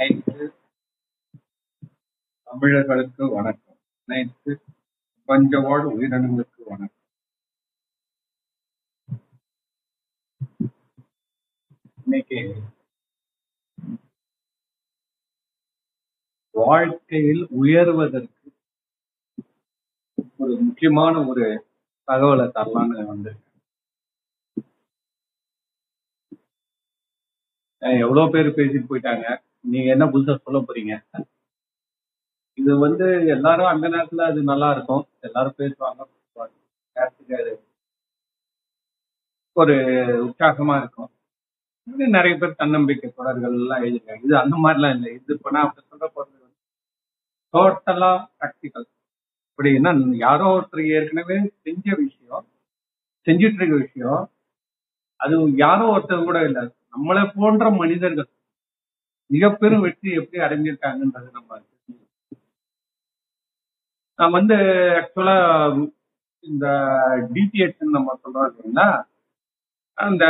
அனைத்து தமிழர்களுக்கு வணக்கம். அனைத்து பஞ்சவாழ் உயிரினங்களுக்கு வணக்கம். இன்னைக்கு வாழ்க்கையில் உயர்வதற்கு ஒரு முக்கியமான ஒரு தகவலை தரலான்னு வந்திருக்கேன். எவ்வளோ பேர் பேசிட்டு போயிட்டாங்க? நீங்க என்ன புதுசா சொல்ல போறீங்க? இது வந்து எல்லாரும் அந்த நேரத்துல அது நல்லா இருக்கும். எல்லாரும் பேசுவாங்க. அது ஒரு உற்சாகமா இருக்கும். நிறைய பேர் தன்னம்பிக்கை தொடர்கள் எல்லாம் எழுதிருக்காங்க இது அந்த மாதிரிலாம் இல்லை. இது இப்போ நான் அப்படி சொல்ற போறது டோட்டலா ப்ராக்டிக்கல் அப்படின்னா யாரோ ஒருத்தர் ஏற்கனவே செஞ்ச விஷயம் செஞ்சிட்டு இருக்க விஷயம் அது யாரோ ஒருத்தர் கூட இல்லை. நம்மளை போன்ற மனிதர்கள் மிக பெரும் வெற்றி எப்படி அடைஞ்சிருக்காங்கன்றது நம்ம நான் வந்து ஆக்சுவலா இந்த டிடிஹெச் நம்ம சொல்றோம் அப்படின்னா அந்த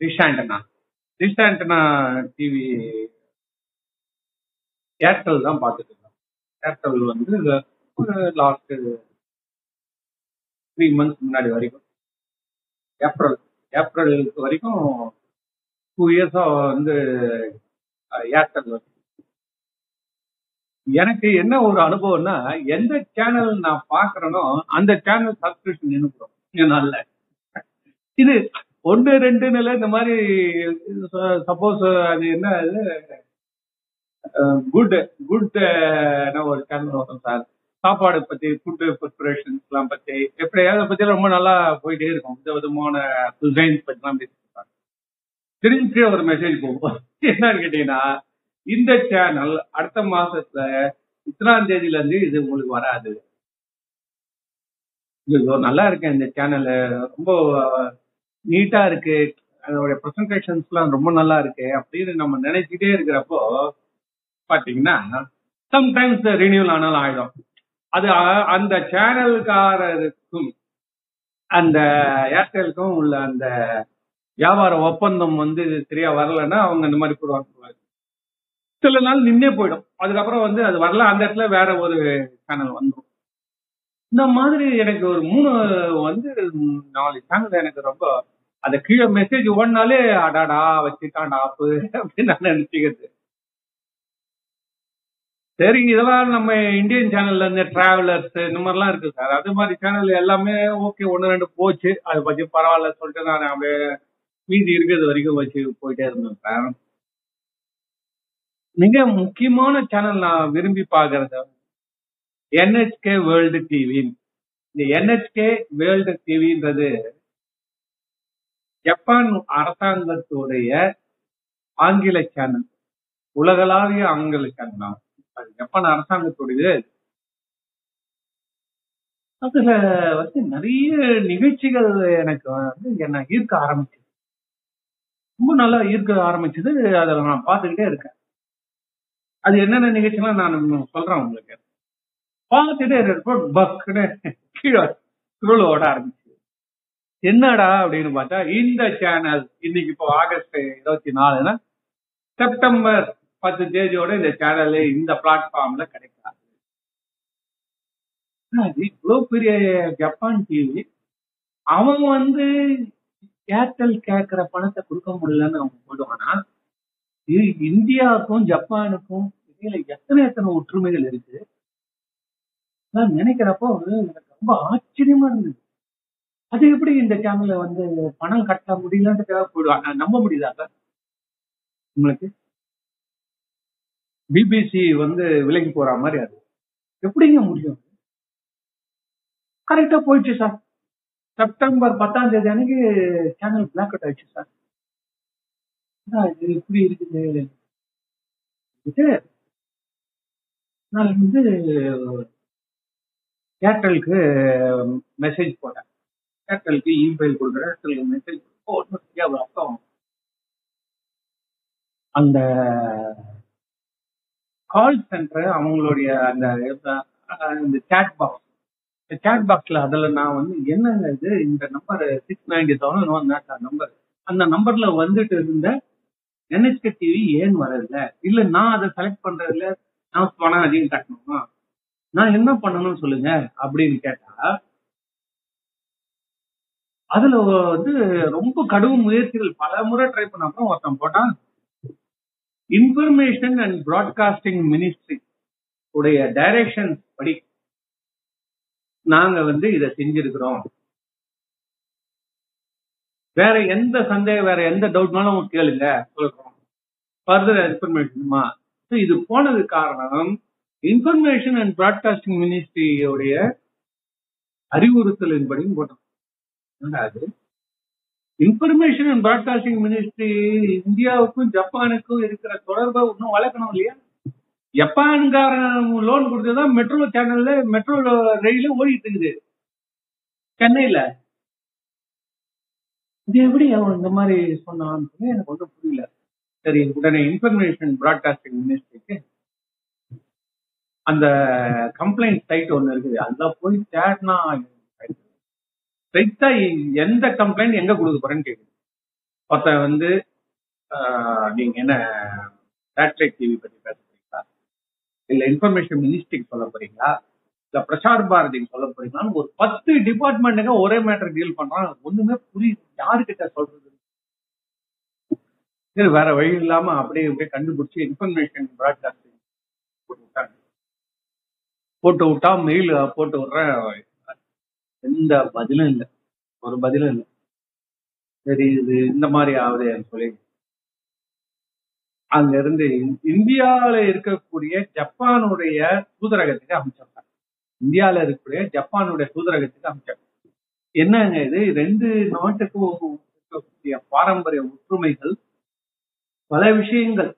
டிஷாண்டனா டிஷாண்டனா டிவி ஏர்டெல் தான் பார்த்துட்டு இருக்கோம் ஏர்டெல் வந்து ஒரு லாஸ்ட் த்ரீ மந்த்ஸ் முன்னாடி வரைக்கும் ஏப்ரல் ஏப்ரல் வரைக்கும் டூ இயர்ஸா வந்து ஏர்டெல் எனக்கு என்ன ஒரு அனுபவம்னா எந்த சேனல் நான் பாக்குறேனோ அந்த சேனல் சப்ஸ்கிரிப்ஷன் நினைக்கிறோம் நல்ல இது ஒன்று ரெண்டு நிலை இந்த மாதிரி சப்போஸ் அது என்ன அது குட் குட் ஒரு சேனல் வரும் சார். சாப்பாடு பத்தி ஃபுட் ப்ரிப்பரேஷன்ஸ் எல்லாம் பத்தி எப்படியாவது அதை பத்தி ரொம்ப நல்லா போயிட்டே இருக்கும். வித விதமான டிசைன்ஸ் பத்தி எல்லாம் பேசிருப்பாங்க திரும்பி ஒரு மெசேஜ் போகும். என்னன்னு கேட்டீங்கன்னா இந்த சேனல் அடுத்த மாசத்துல இத்தனாம் தேதியில இருந்து இது உங்களுக்கு வராது. ஐயோ, நல்லா இருக்கு இந்த சேனல் ரொம்ப நீட்டா இருக்கு. அதோட ப்ரெசன்டேஷன்ஸ் எல்லாம் ரொம்ப நல்லா இருக்கு அப்படின்னு நம்ம நினைச்சிட்டே இருக்கிறப்போ பாத்தீங்கன்னா சம்டைம்ஸ் ரினியூல் ஆனாலும் ஆயிடும். அது அந்த சேனல்காரருக்கும் அந்த ஏர்டெலுக்கும் உள்ள அந்த வியாபார ஒப்பந்தம் வந்து சரியா வரலன்னா அவங்க இந்த மாதிரி போடுவாங்க. சில நாள் நின்னே போயிடும். அதுக்கப்புறம் வந்து அது வரல. அந்த இடத்துல வேற ஒரு சேனல் வந்துடும் இந்த மாதிரி எனக்கு ஒரு மூணு வந்து நாலு சேனல் எனக்கு ரொம்ப அந்த கீழே மெசேஜ் ஓடினாலே அடாடா வச்சுட்டான் ஆப்பு அப்படின்னு நான் நினைச்சுக்கிறது சரி இதெல்லாம் நம்ம இந்தியன் சேனல்ல இந்த டிராவலர்ஸ் இந்த மாதிரிலாம் இருக்கு சார் அது மாதிரி சேனல் எல்லாமே ஓகே ஒன்று ரெண்டு போச்சு. அதை பத்தி பரவாயில்ல சொல்லிட்டு நான் அப்படியே மீதி இருக்கிறது வரைக்கும் வச்சு போயிட்டே இருந்தேன். சார் மிக முக்கியமான சேனல் நான் விரும்பி பார்க்கறது என்ஹெச்கே வேர்ல்டு டிவி இந்த என்ஹெச்கே வேர்ல்டு டிவின்றது ஜப்பான் அரசாங்கத்துடைய ஆங்கில சேனல் உலகளாவிய ஆங்கில சேனல். அது ஜப்பான் அரசாங்கத்துடைய அதுல வந்து நிறைய நிகழ்ச்சிகள் எனக்கு வந்து என்ன ஈர்க்க ஆரம்பிச்சது ரொம்ப நல்லா ஈர்க்க ஆரம்பிச்சது அதில் நான் பார்த்துக்கிட்டே இருக்கேன். அது என்னென்ன நிகழ்ச்சிலாம் நான் சொல்றேன் உங்களுக்கு. பார்த்துட்டே இருப்போ பக்குன்னு கீழே சுருள் ஓட ஆரம்பிச்சு என்னடா அப்படின்னு பார்த்தா இந்த சேனல் இன்னைக்கு இப்போ ஆகஸ்ட் இருபத்தி நாலுன்னா செப்டம்பர் பத்து தேதியோட இந்த சேனல் இந்த பிளாட்ஃபார்ம்ல கிடைக்காது? இவ்வளவு பெரிய ஜப்பான் டிவி அவன் வந்து ஏர்டெல் கேட்கிற பணத்தை கொடுக்க முடியலன்னு அவங்க போடுவாங்கன்னா இது இந்தியாவுக்கும் ஜப்பானுக்கும் இடையில எத்தனை எத்தனை ஒற்றுமைகள் இருக்கு? நான் நினைக்கிறப்போ எனக்கு ரொம்ப ஆச்சரியமா இருந்தது. அது எப்படி இந்த சேனல்ல வந்து பணம் கட்ட முடியலன்றதுக்காக போயிடுவாங்க நம்ப முடியுதா சார் உங்களுக்கு? பிபிசி வந்து விலகி போற மாதிரி அது. எப்படிங்க முடியும்? கரெக்டா போயிடுச்சு சார். செப்டம்பர் பத்தாம் தேதி அன்னைக்கு சேனல் பிளாக் அவுட் ஆயிடுச்சு சார் என்ன இது இப்படி இருக்குது? நான் வந்து ஏர்டெலுக்கு மெசேஜ் போட்டேன். ஏர்டெலுக்கு இமெயில் கொடுக்குறேன். ஏர்டெலுக்கு மெசேஜ் ஒன்றும் தெரியாது அர்த்தம் அந்த கால் சென்டர் அவங்களுடைய அந்த இந்த சேட் பாக்ஸ் சேட் பாக்ஸ்ல அதுல நான் வந்து என்ன இது? இந்த number six ninety seven number அந்த நம்பர்ல வந்துட்டு இருந்த என்ஹெச்கே டிவி ஏன் வரல? இல்ல நான் அதை செலக்ட் பண்றதுல நான் பணம் அதிகம் கட்டணுமா? நான் என்ன பண்ணணும்னு சொல்லுங்க அப்படின்னு கேட்டா அதுல வந்து ரொம்ப கடும் முயற்சிகள். பல முறை ட்ரை பண்ண அப்புறம் ஒருத்தன் போட்டான். இன்ஃபர்மேஷன் அண்ட் ப்ராட்காஸ்டிங் மினிஸ்ட்ரி உடைய டைரக்ஷன் படி நாங்க வந்து இதை செஞ்சிருக்கிறோம். வேற எந்த சந்தேகம் வேற எந்த டவுட்னாலும் கேளுங்க சொல்றோம். ஃபர்தர் இன்ஃபர்மேஷனுமா இது போனது காரணம் இன்ஃபர்மேஷன் அண்ட் பிராட்காஸ்டிங் மினிஸ்ட்ரியோடைய அறிவுறுத்தலின்படியும் போட்டோம். அது இன்ஃபர்மேஷன் அண்ட் பிராட்காஸ்டிங் மினிஸ்ட்ரி இந்தியாவுக்கும் ஜப்பானுக்கும் இருக்கிற தொடர்பை இன்னும் வளர்க்கணும் இல்லையா? ஜப்பான்காரன் லோன் கொடுத்ததான் மெட்ரோ சேனல்ல மெட்ரோ ரயில ஓடிட்டு இருக்குது. சென்னையில. இது எப்படி அவன் இந்த மாதிரி சொன்னான்னு எனக்கு ஒன்றும் புரியல. சரி உடனே இன்ஃபர்மேஷன் பிராட்காஸ்டிங் மினிஸ்ட்ரிக்கு அந்த கம்ப்ளைண்ட் சைட் ஒன்று இருக்குது. அதுல போய் தேடினா ஸ்ட்ரைட்டா எந்த கம்ப்ளைண்ட் எங்க கொடுக்க போறேன்னு கேக்குது. ஒருத்தன் வந்து நீங்க என்ன சேட்டலைட் டிவி பத்தி பேச இல்ல இன்ஃபர்மேஷன் மினிஸ்ட்ரிக்கு சொல்ல போறீங்களா? இல்ல பிரசார் பாரதிக்கு சொல்ல போறீங்களான்னு ஒரு பத்து டிபார்ட்மெண்ட்டுங்க ஒரே மேட்டர் டீல் பண்றான் ஒண்ணுமே புரியுது. யாருக்கிட்ட சொல்றது? சரி வேற வழி இல்லாம அப்படியே அப்படியே கண்டுபிடிச்சு இன்ஃபர்மேஷன் பிராட்காஸ்டிங் போட்டு விட்டாங்க. போட்டு விட்டா மெயில் போட்டு விடுறேன். எந்த பதிலும் இல்லை. ஒரு பதிலும் இல்லை. சரி இது இந்த மாதிரி ஆகுது சொல்லி அங்க இருந்து இந்தியாவில இருக்கக்கூடிய ஜப்பானுடைய தூதரகத்துக்கு அமைச்சிருக்காங்க இந்தியாவில இருக்கக்கூடிய ஜப்பானுடைய தூதரகத்துக்கு அமைச்சாங்க என்னங்க இது? ரெண்டு நாட்டுக்கும் இருக்கக்கூடிய பாரம்பரிய ஒற்றுமைகள் பல விஷயங்கள்.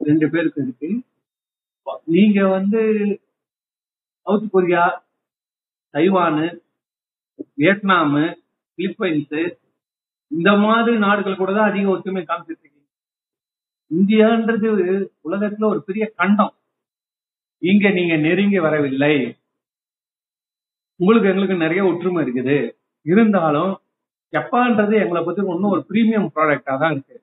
ரெண்டு பேருக்கு இருக்கு. நீங்க வந்து South Korea Taiwan Vietnam Philippines இந்த மாதிரி நாடுகள் கூட தான் அதிக ஒற்றுமை காமிச்சிருக்கு. இந்தியான்றது உலகத்துல ஒரு பெரிய கண்டம். இங்க நீங்க நெருங்கி வரவில்லை. உங்களுக்கு எங்களுக்கு நிறைய ஒற்றுமை இருக்குது. இருந்தாலும் ஜப்பான்றது எங்களை பத்தி ஒன்றும் ஒரு பிரீமியம் ப்ராடக்டா தான் இருக்கு.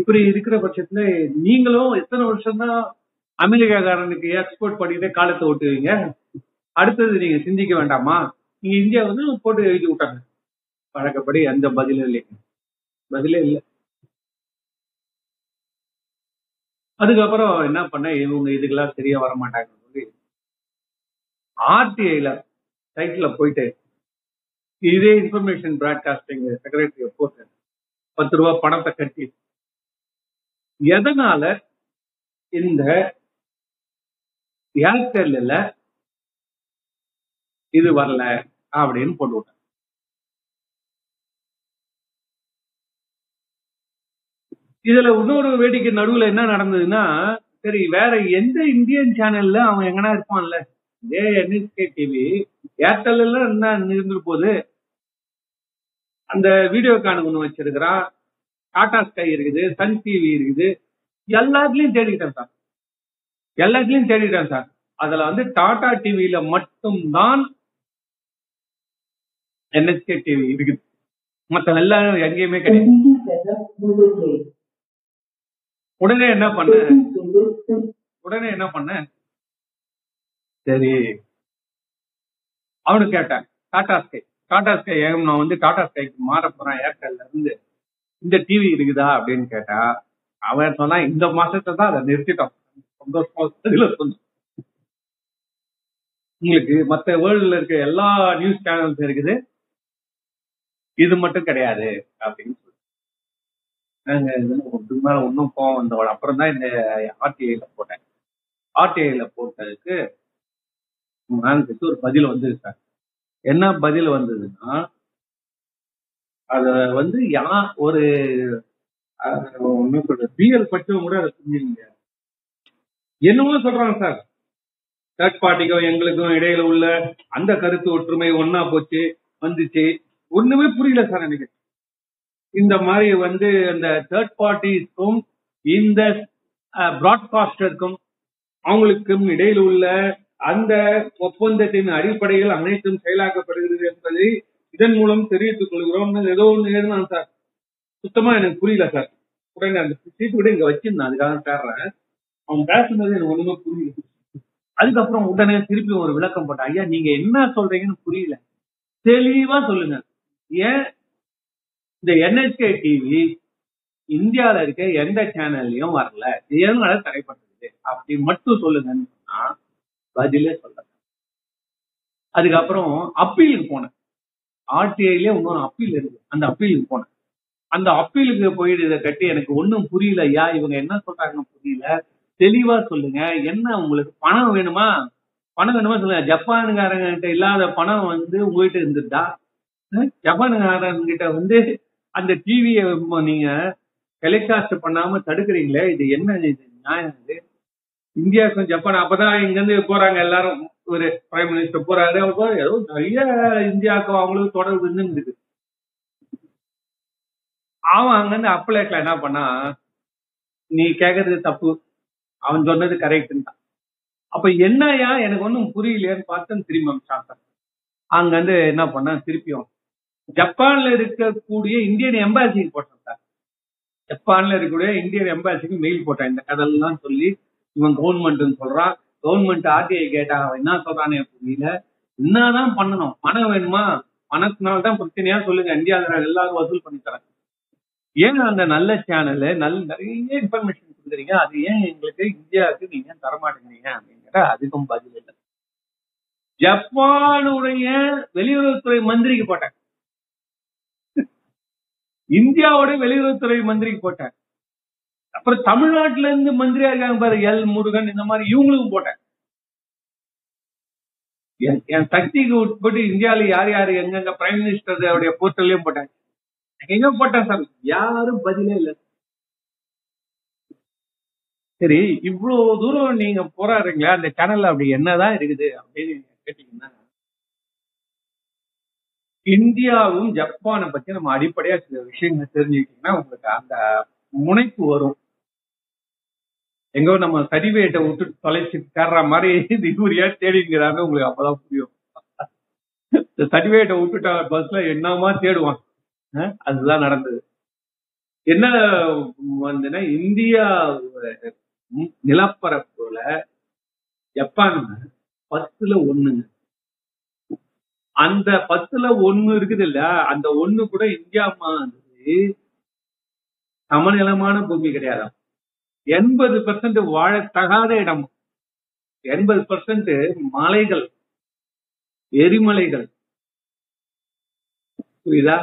இப்படி இருக்கிற பட்சத்துல நீங்களும் எத்தனை வருஷம் தான் அமெரிக்காக்காரனுக்கு எக்ஸ்போர்ட் பண்ணிட்டு காலத்தை ஓட்டுவீங்க? அடுத்தது நீங்க சிந்திக்க வேண்டாமா? நீங்க இந்தியா வந்து போட்டு எழுதி விட்டாங்க. வழக்கப்படி எந்த பதிலும் இல்லைங்க பதிலே இல்லை. அதுக்கப்புறம் என்ன பண்ண இவங்க இதுக்கெல்லாம் சரியா வர மாட்டாங்கன்னு சொல்லி ஆர்டிஐல சைட்ல போயிட்டு இதே இன்ஃபர்மேஷன் பிராட்காஸ்டிங் செக்ரட்டரிய போட்டு பத்து ரூபா பணத்தை கட்டி எதனால இந்த ஏர்டெல்ல இது வரல அப்படின்னு போட்டு விட்டாங்க. இதுல இன்னொரு வேடிக்கை நடுவுல என்ன நடந்ததுன்னா சரி வேற எந்த இந்தியன் சேனல்ல அவன் எங்கனா இருப்பான்ல? இதே என்எஸ்கே டிவி ஏர்டெல் எல்லாம் என்ன இருந்துட்டு போகுது? அந்த வீடியோ கான் ஒண்ணு வச்சிருக்கிறான். டாடா ஸ்கை இருக்குது சன் டிவி இருக்குது. எல்லாத்துலயும் தேடிட்டேன் சார். எல்லாத்துலயும் தேடிட்டேன் சார். அதுல வந்து டாடா டிவியில மட்டும்தான் என்எஸ்கே டிவி இருக்குது. மத்த எல்லாரும் எங்கேயுமே கிடையாது. உடனே என்ன பண்ண? உடனே என்ன பண்ண? சரி. அவனு கேட்டேன் டாடா ஸ்கை டாடா ஸ்கை ஏகம் நான் வந்து டாடா ஸ்கைக்கு மாற போறேன் ஏர்டெல்ல இருந்து. இந்த டிவி இருக்குதா? அப்படின்னு கேட்டா அவன் சொன்னா இந்த மாசத்தை தான் அதை நிறுத்திட்டோம். சந்தோஷமா இதுல உங்களுக்கு மத்த வேர்ல்டுல இருக்க எல்லா நியூஸ் சேனல்ஸ் இருக்குது. இது மட்டும் கிடையாது அப்படின்னு நாங்க இதுக்கு மேல ஒன்றும் போவோம் வந்த அப்புறம் தான் இந்த ஆர்டிஐல போட்டேன். ஆர்டிஐல போட்டதுக்கு மேனேஜருக்கு ஒரு பதில் வந்தது சார் என்ன பதில் வந்ததுன்னா அத வந்து யா ஒரு பிஎல் பட்சம் கூட அதை புரிஞ்சுங்க என்னமோ சொல்றாங்க சார். தேர்ட் பார்ட்டிக்கும் எங்களுக்கும் இடையில உள்ள அந்த கருத்து ஒற்றுமை ஒன்னா போச்சு வந்துச்சு. ஒண்ணுமே புரியல சார் எனக்கு. இந்த மாதிரி வந்து அந்த தேர்ட் பார்ட்டிஸ்க்கும் இந்த பிராட்காஸ்டருக்கும் அவங்களுக்கும் இடையில் உள்ள அந்த ஒப்பந்தத்தின் அடிப்படையில் அனைத்தும் செயலாக்கப்படுகிறது என்பதை இதன் மூலம் தெரிவித்துக் கொள்கிறோம். ஏதோ ஒன்று எழுதினான் சார். சுத்தமா எனக்கு புரியல சார். உடனே அந்த சீட்டு கூட இங்க வச்சிருந்தேன். அதுக்காக தேடுறேன். அவன் பேசுனது எனக்கு ஒண்ணுமே புரியல. அதுக்கப்புறம் உடனே திருப்பி ஒரு விளக்கம் போட்டேன். ஐயா நீங்க என்ன சொல்றீங்கன்னு புரியல. தெளிவா சொல்லுங்க. ஏன் இந்த என்ஹெச்கே டிவி இந்தியால இருக்க எந்த சேனல்லையும் வரல. இதனால தடைப்பட்டது அப்படி மட்டும் சொல்லுங்கன்னு சொன்னா பதிலே சொல்ல அதுக்கப்புறம் அப்பீலுக்கு போனேன். ஆர்டிஐல இன்னொரு அப்பீல் இருக்கு. அந்த அப்பீலுக்கு போனேன். அந்த அப்பீலுக்கு போயிட்டு இதை கட்டி எனக்கு ஒன்றும் புரியல. ஐயா இவங்க என்ன சொல்றாங்கன்னு புரியல. தெளிவா சொல்லுங்க. என்ன உங்களுக்கு பணம் வேணுமா? பணம் வேணுமா சொல்லுங்க. ஜப்பானுக்காரங்க கிட்ட இல்லாத பணம் வந்து உங்ககிட்ட இருந்துட்டா ஜப்பானுக்காரங்க கிட்ட வந்து அந்த டிவியை நீங்க டெலிகாஸ்ட் பண்ணாம தடுக்கிறீங்களே இது என்ன இது நியாயம் இது? இந்தியாவுக்கும் ஜப்பான் அப்பதான் இங்க இருந்து போறாங்க எல்லாரும். ஒரு பிரைம் மினிஸ்டர் போறாரு அவங்க ஏதோ நிறைய இந்தியாவுக்கும் அவங்களுக்கு தொடர்பு இருக்கு அவன் அங்க இருந்து என்ன பண்ணா நீ கேக்குறது தப்பு. அவன் சொன்னது கரெக்ட் தான். அப்ப என்னையா எனக்கு ஒன்றும் புரியலையான்னு பார்த்தேன் திரும்பி அமிச்சான் அங்க இருந்து என்ன பண்ணான் திருப்பியும் ஜப்பான்ல இருக்கக்கூடிய இந்தியன் எம்பாசிக்கு போட்டிருந்தாங்க ஜப்பான்ல இருக்கக்கூடிய இந்தியன் எம்பாசிக்கு மெயில் போட்டாங்க இந்த கதெல்லாம் சொல்லி இவன் கவர்மெண்ட்னு சொல்றான். கவர்மெண்ட் ஆர்டிஐ கேட்டா அவன் என்ன சொல்றானே புரியல. என்னதான் பண்ணணும்? பணம் வேணுமா? பணத்தினால தான் பிரச்சனையா? சொல்லுங்க. இந்தியாவில் எல்லாரும் வசூல் பண்ணி தராங்க ஏன் அந்த நல்ல சேனல் நல்ல நிறைய இன்ஃபர்மேஷன் கொடுக்குறீங்க? அது ஏன் எங்களுக்கு இந்தியாவுக்கு நீங்க தரமாட்டேங்கிறீங்க? அப்படிங்கிற அதுக்கும் பதில் இல்லை. ஜப்பானுடைய வெளியுறவுத்துறை மந்திரிக்கு போட்டாங்க. இந்தியாவோட வெளியுறவுத்துறை மந்திரிக்கு போட்டேன் அப்புறம் தமிழ்நாட்டுல இருந்து மந்திரியா இருக்காங்க பாரு எல் முருகன் இந்த மாதிரி இவங்களுக்கும் போட்டேன் என் சக்திக்கு உட்பட்டு இந்தியாவில யார் யாரு எங்கெங்க பிரைம் மினிஸ்டர் போர்ட்டல்லையும் போட்டாங்க எங்க போட்டேன் சார். யாரும் பதிலே இல்லை. சரி இவ்வளவு தூரம் நீங்க போராடுறீங்களா அந்த சேனல்ல அப்படி என்னதான் இருக்குது அப்படின்னு கேட்டீங்கன்னா இந்தியாவும் ஜப்பானை பத்தி நம்ம அடிப்படையா சில விஷயங்கள் தெரிஞ்சுக்கிட்டீங்கன்னா உங்களுக்கு அந்த முனைப்பு வரும். எங்கோ நம்ம சர்டிபிகேட்டை விட்டு தொலைச்சு தர்ற மாதிரி இது தேடிங்கிறாங்க உங்களுக்கு அப்பதான் புரியும். இந்த விட்டுட்டா பஸ்ல என்னமா தேடுவான்? அதுதான் நடந்தது. என்ன வந்துன்னா இந்தியா நிலப்பரப்புல ஜப்பான் பத்துல ஒண்ணுங்க. அந்த பத்துல ஒண்ணு இருக்குது இல்ல அந்த ஒண்ணு கூட இந்தியா மாதிரி சமநிலமான பூமி கிடையாது. எண்பது பெர்சன்ட் வாழத்தகாத இடம்? எண்பது பெர்சன்ட் மலைகள் எரிமலைகள். புரியுதா?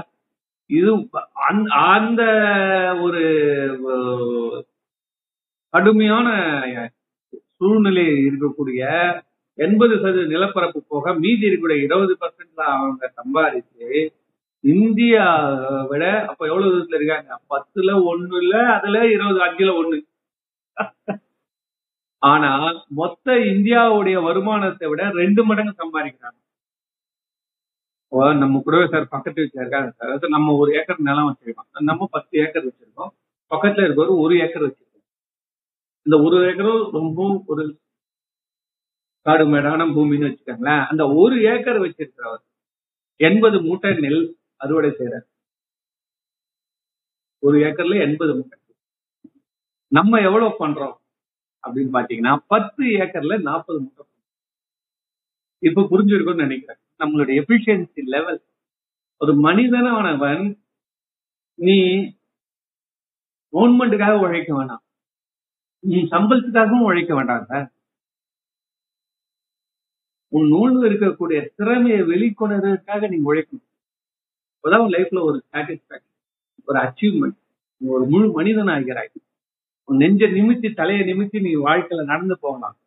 இது அந்த ஒரு கடுமையான சூழ்நிலை இருக்கக்கூடிய எண்பது சதவீத நிலப்பரப்பு போக மீதி இருக்கக்கூடிய இருபது பர்சன்ட் அவங்க சம்பாதிச்சு இந்தியா விட அப்ப எவ்வளவு தூரத்துல இருக்காங்க? பத்துல ஒண்ணு இல்ல அதுல இருபது அஞ்சுல ஒண்ணு. ஆனா மொத்த இந்தியாவுடைய வருமானத்தை விட ரெண்டு மடங்கு சம்பாதிக்கிறாங்க. நம்ம கூடவே சார் பக்கத்து வீட்டுல இருக்காங்க சார். நம்ம ஒரு ஏக்கர் நிலம் வச்சிருக்கோம். நம்ம பத்து ஏக்கர் வச்சிருக்கோம். பக்கத்துல இருக்கிற ஒரு ஏக்கர் வச்சிருக்கோம் இந்த ஒரு ஏக்கரும் ரொம்ப ஒரு காடு மேடான பூமின்னு வச்சுக்கோங்களேன். அந்த ஒரு ஏக்கர் வச்சிருக்கிறவர் எண்பது மூட்டை நெல் அறுவடை செய்யறார் ஒரு ஏக்கர்ல எண்பது மூட்டை. நம்ம எவ்வளவு பண்றோம் அப்படின்னு பாத்தீங்கன்னா பத்து ஏக்கர்ல நாற்பது மூட்டை இப்ப புரிஞ்சிருக்கும்னு நினைக்கிறேன். நம்மளுடைய எஃபிஷியன்சி லெவல் ஒரு மனிதனானவன் நீ கவர்மெண்ட்டுக்காக உழைக்க வேணாம். நீ சம்பளத்துக்காகவும் உழைக்க வேண்டாம் சார். உன் நூல்ல இருக்கக்கூடிய திறமையை வெளிக்கொணர்றதுக்காக நீ உழைக்கணும். அப்பதான் உன் லைஃப்ல ஒரு சாட்டிஸ்பாக்சன் ஒரு அச்சீவ்மெண்ட் ஒரு முழு மனிதன் ஆகிறாய் உன் நெஞ்ச நிமித்தி தலையை நிமித்தி நீ வாழ்க்கையில நடந்து போகலாம்.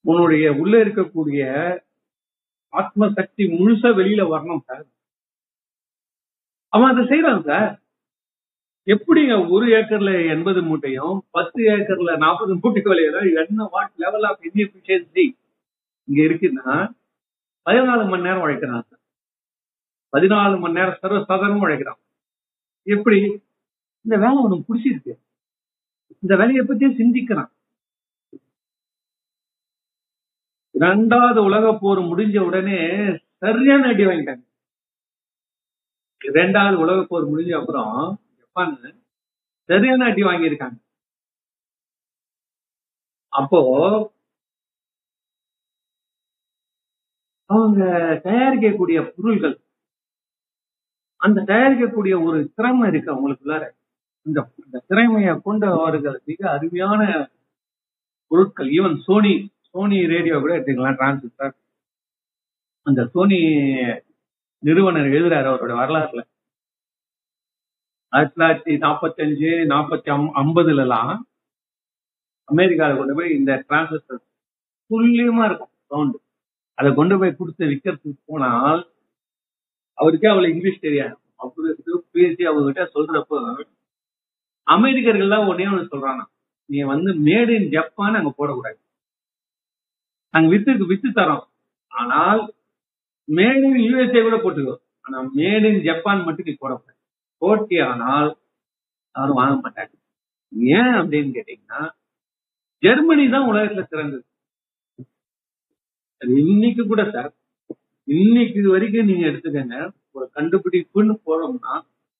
உன்னுடைய உள்ள இருக்கக்கூடிய ஆத்ம சக்தி முழுசா வெளியில வரணும் சார். அவன் அதை செய்யறான் சார். எப்படிங்க ஒரு ஏக்கர்ல எண்பது மூட்டையும் பத்து ஏக்கர்ல நாற்பது மூட்டை விளையிறோம் என்ன வாட் லெவல் ஆஃப் இன்எஃபிஷியன்சி இங்க இருக்குன்னா பதினாலு மணி நேரம் உழைக்கிறாங்க. பதினாலு மணி நேரம் சர்வ சாதாரணமா உழைக்கிறான் எப்படி? இந்த வேலை உனக்கு பிடிச்சிருக்கு. இந்த வேலையை பத்தியே சிந்திக்கிறான். இரண்டாவது உலக போர் முடிஞ்ச உடனே சரியான அடி வாங்கிட்டாங்க. இரண்டாவது உலக போர் முடிஞ்ச அப்புறம் ஜப்பான் சரியான அடி வாங்கியிருக்காங்க. அப்போ அவங்க தயாரிக்கக்கூடிய பொருள்கள் அந்த தயாரிக்கக்கூடிய ஒரு திறமை இருக்கு அவங்களுக்குள்ளார. இந்த இந்த திறமையை கொண்ட அவர்கள் மிக அருமையான பொருட்கள். ஈவன் சோனி சோனி ரேடியோ கூட எடுத்துக்கலாம் டிரான்சிஸ்டர் அந்த சோனி நிறுவனர் எழுதுறாரு அவரோட வரலாறுல. ஆயிரத்தி தொள்ளாயிரத்தி நாற்பத்தி அஞ்சு நாற்பத்தி ஐம்பதுல எல்லாம் அமெரிக்காவில் கொண்டு போய் இந்த டிரான்சிஸ்டர் துல்லியமா இருக்கும் சவுண்டு அதை கொண்டு போய் கொடுத்து விற்கிறதுக்கு போனால் அவருக்கே அவளை இங்கிலீஷ் தெரியாது. அவருக்கு பேசி அவங்ககிட்ட சொல்றப்போ அமெரிக்கர்கள் தான் ஒன்னே ஒன்று சொல்றாங்க. நீ வந்து மேட் இன் ஜப்பான் அங்க போடக்கூடாது. நாங்க வித்துக்கு வித்து தரோம். ஆனால் மேட் இன் யூஎஸ்ஏ கூட போட்டுக்கோ. ஆனா மேட் இன் ஜப்பான் மட்டும் நீ போடக்கூடாது. போட்டி ஆனால் அவர் வாங்க மாட்டாங்க. ஏன் அப்படின்னு கேட்டீங்கன்னா ஜெர்மனி தான் உலகத்துல சிறந்தது. இன்னைக்கு கூட சார் இன்னைக்கு வரைக்கும் நீங்க எடுத்துக்கங்க ஒரு கண்டுபிடிப்புன்னு போறோம்னா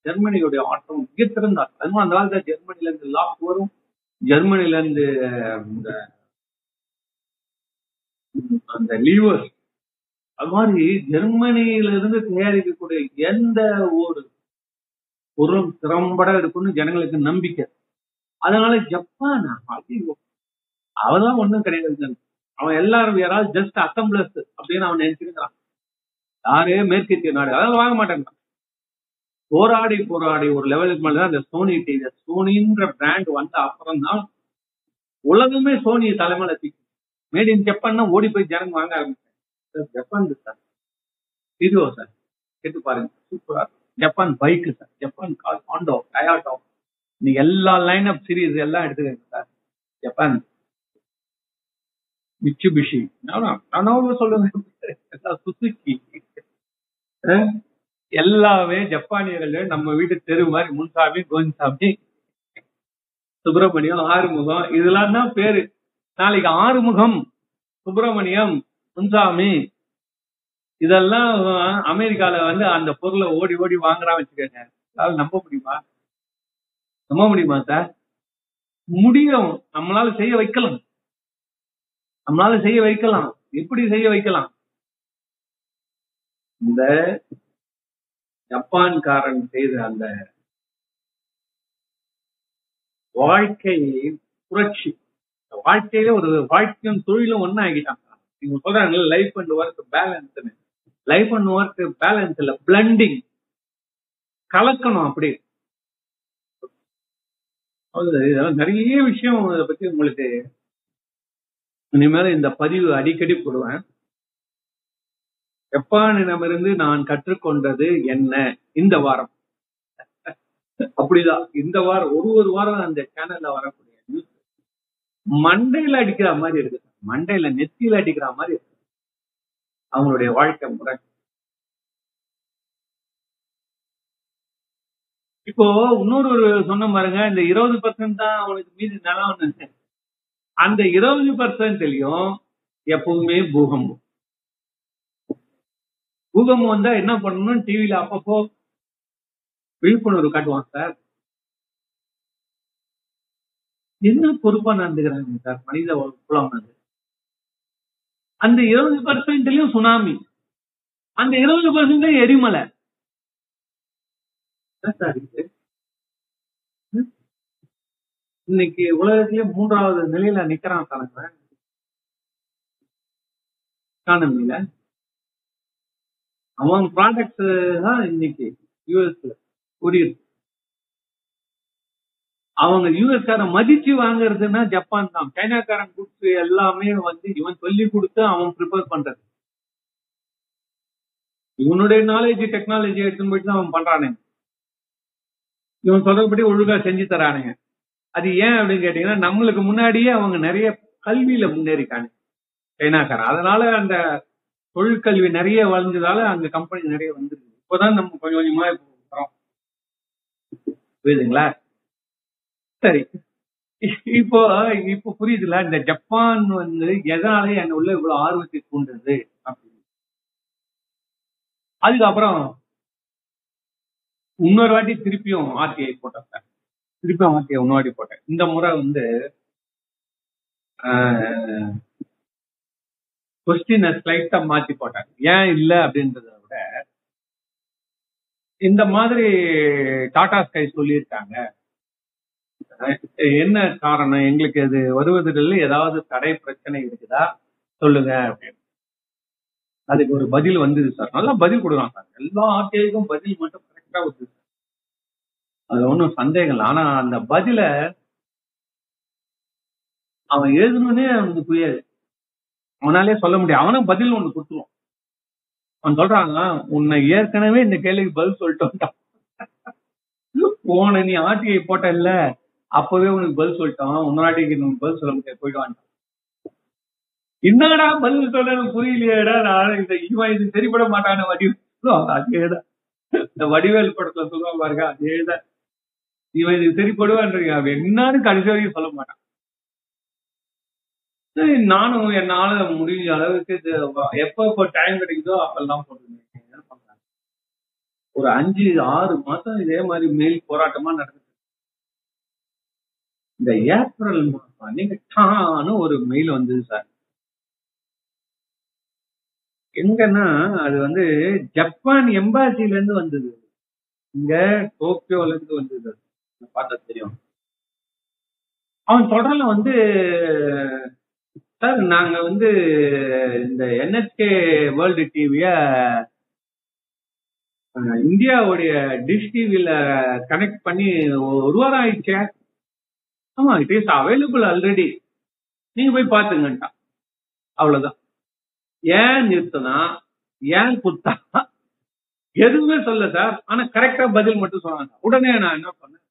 ஜெர்மனியுடைய ஆட்டம் மிக ஆட்டம் அதுவும் அந்த காலத்துல ஜெர்மனில இருந்து லாக் வரும். ஜெர்மனில இருந்து இந்த அந்த லீவர் அது மாதிரி ஜெர்மனியில இருந்து தயாரிக்கக்கூடிய எந்த ஒரு பொருளும் திறம்பட இருக்கும்னு ஜனங்களுக்கு நம்பிக்கை. அதனால ஜப்பான் அவதான் ஒண்ணும் கிடையாது அவன் எல்லாரும் யாராவது ஜஸ்ட் அசம்பிளஸ் அப்படின்னு அவன் நினைச்சிருக்கிறான். யாரே? மேற்கத்திய நாடு. அதெல்லாம் வாங்க மாட்டேங்கிறான் போராடி போராடி ஒரு லெவலுக்கு மேலதான் அந்த சோனி டிவி சோனின்ற பிராண்ட் வந்த அப்புறம் தான் உலகமே சோனி தலைமையில தூக்கி மேட் இன் ஜப்பான் ஓடி போய் ஜனங்க வாங்க ஆரம்பிச்சாங்க. ஜப்பான் சார் இதுவோ சார் கேட்டு பாருங்க. சூப்பரா Japan bike sir Japan car Honda Toyota இன்னைக்கு எல்லா லைன் அப் சீரீஸ் எல்லாம் எடுத்துக்கங்க சார் ஜப்பான் மிச்சுபிஷி நான் சொல்லுங்க சுசுக்கி எல்லாமே ஜப்பானியர்கள் நம்ம வீட்டு தெரு மாதிரி முன்சாமி கோவிந்தசாமி சுப்பிரமணியம் ஆறுமுகம் இதெல்லாம் தான் பேரு. நாளைக்கு ஆறுமுகம் சுப்பிரமணியம் முன்சாமி இதெல்லாம் அமெரிக்கால வந்து அந்த பொருளை ஓடி ஓடி வாங்குறான் வச்சுக்கோங்க. அதாவது நம்ப முடியுமா? நம்ப முடியுமா சார்? முடியும். நம்மளால செய்ய வைக்கலாம். நம்மளால செய்ய வைக்கலாம். எப்படி செய்ய வைக்கலாம்? இந்த ஜப்பான்காரன் செய்த அந்த வாழ்க்கை புரட்சி. வாழ்க்கையில ஒரு வாழ்க்கையும் தொழிலும் ஒன்னா ஆகிட்டாங்க நீங்க சொல்றாங்க life and work balance life and work balance இல்ல பிளண்டிங் கலக்கணும் அப்படி. இதெல்லாம் நிறைய விஷயம் இதை பத்தி உங்களுக்கு இனிமேல் இந்த பதிவு அடிக்கடி போடுவேன். ஜப்பானிடமிருந்து நான் கற்றுக்கொண்டது என்ன? இந்த வாரம். அப்படிதான். இந்த வாரம் ஒரு ஒரு வாரம் அந்த சேனல்ல வரக்கூடிய நியூஸ் மண்டையில அடிக்கிற மாதிரி இருக்கு. மண்டையில நெத்தியில அடிக்கிற மாதிரி இருக்கு. அவங்களுடைய வாழ்க்கை முறை. இப்போ இன்னொரு சொன்ன பாருங்க இந்த இருபது பர்சன்ட் தான் அவனுக்கு மீது நிலம் அந்த இருபது பர்சன்ட்லயும் எப்பவுமே பூகம்பம். பூகம்பம் வந்தா என்ன பண்ணணும்? டிவியில அப்பப்போ விழிப்புணர்வு காட்டுவான் சார். என்ன பொறுப்பா நடந்துக்கிறாங்க சார்? மனித குலம் அந்த இருபது பர்சன்ட்லயும் சுனாமி அந்த இருபது பர்சன்ட் எரிமலை. சார் இது? இன்னைக்கு உலகத்திலே மூன்றாவது நிலையில நிக்கிறான் தலைமை எக்கானமில அவன் ப்ராடக்ட் தான் இன்னைக்கு யூஎஸ்ல கூடியிருக்கு அவங்க யூஎஸ்கார மதிச்சு வாங்குறதுன்னா ஜப்பான் தான். சைனாக்காரன் கொடுத்து எல்லாமே வந்து இவன் சொல்லி கொடுத்து அவன் ப்ரிப்பேர் பண்றது. இவனுடைய நாலேஜ் டெக்னாலஜி எடுத்துன்னு போயிட்டு அவன் பண்றானுங்க இவன் சொல்றபடி ஒழுங்கா செஞ்சு தரானுங்க அது ஏன் அப்படின்னு கேட்டீங்கன்னா நம்மளுக்கு முன்னாடியே அவங்க நிறைய கல்வியில முன்னேறிக்காங்க சைனாக்காரன் அதனால அந்த தொழிற்கல்வி நிறைய வளர்ந்ததால அங்க கம்பெனி நிறைய வந்துருக்கு இப்போதான் நம்ம கொஞ்சம் கொஞ்சமா வரோம் புரியுதுங்களா? சரி. இப்போ இப்போ புரியுதுல இந்த ஜப்பான் வந்து எதனால என்ன உள்ள இவ்வளவு ஆர்வத்தை தூண்டுது அப்படின்னு. அதுக்கப்புறம் இன்னொரு வாட்டி திருப்பியும் ஆர்டிஐ போட்டேன் திருப்பி திருப்பியும் முன்னாடி போட்டேன். இந்த முறை வந்து கொஸ்டினை ஸ்லைட்டா மாத்தி போட்டேன். ஏன் இல்ல அப்படின்றத விட இந்த மாதிரி டாடா ஸ்கை சொல்லியிருக்காங்க. என்ன காரணம்? எங்களுக்கு அது வருவதில் ஏதாவது தடை பிரச்சனை இருக்குதா? சொல்லுங்க அப்படின்னு. அதுக்கு ஒரு பதில் வந்தது சார். நல்லா பதில் கொடுக்கலாம் சார். எல்லா ஆர்டிஐக்கும் பதில் மட்டும் கரெக்டா வந்தது அது ஒன்றும் சந்தேகம் இல்லை ஆனா அந்த பதில அவன் எழுதணும்னே அவனுக்கு புரியாது. அவனாலே சொல்ல முடியும் அவனும் பதில் ஒண்ணு கொடுத்துருவான். அவன் சொல்றாங்க உன்னை ஏற்கனவே இந்த கேள்விக்கு பதில் சொல்லிட்டு வந்தான். போன நீ ஆர்டிஐ போட்ட இல்ல அப்பவே உனக்கு பதில் சொல்லிட்டான். உன்னாட்டிக்கு உனக்கு பதில் சொல்ல முடியாது. போயிட்டு என்னடா பதில் சொல்ல புரியலையேடா நான் இந்த இவன் இது சரிப்பட மாட்டான வடிவேல் அதேதான். இந்த வடிவேல் படத்துல சொல்லுவாங்க பாருங்க அதேதான். இவன் இது சரிப்படுவான்றீங்க. அவன் என்னன்னு கடைசி வரைக்கும் சொல்ல மாட்டான். சரி, நானும் என்னால முடிஞ்ச அளவுக்கு எப்ப எப்ப டைம் கிடைக்குதோ அப்பெல்லாம் போட்டுருந்தேன் ஒரு அஞ்சு ஆறு மாசம் இதே மாதிரி மெயில் போராட்டமா நடந்துச்சு இந்த ஏப்ரல் மாசம் அன்னைக்கு ஒரு மெயில் வந்தது சார். எங்கன்னா அது வந்து ஜப்பான் எம்பாசில இருந்து வந்தது. இங்க டோக்கியோல இருந்து வந்தது பார்த்தது பார்த்தா தெரியும். அவன் தொடர்ல வந்து சார் நாங்க வந்து இந்த என்எஸ்கே வேர்ல்டு டிவிய இந்தியாவுடைய டிஷ் டிவியில கனெக்ட் பண்ணி ஒரு வாரம் ஆயிடுச்சே. ஆமா இட் இஸ் அவைலபிள் ஆல்ரெடி நீங்க போய் பாத்துங்கன்ட்டான் அவ்வளவுதான். ஏன் நிறுத்தினா ஏன் குத்தா? எதுவுமே சொல்ல சார் ஆனா கரெக்டா பதில் மட்டும் சொன்னாங்க. உடனே நான் என்ன பண்ணேன்?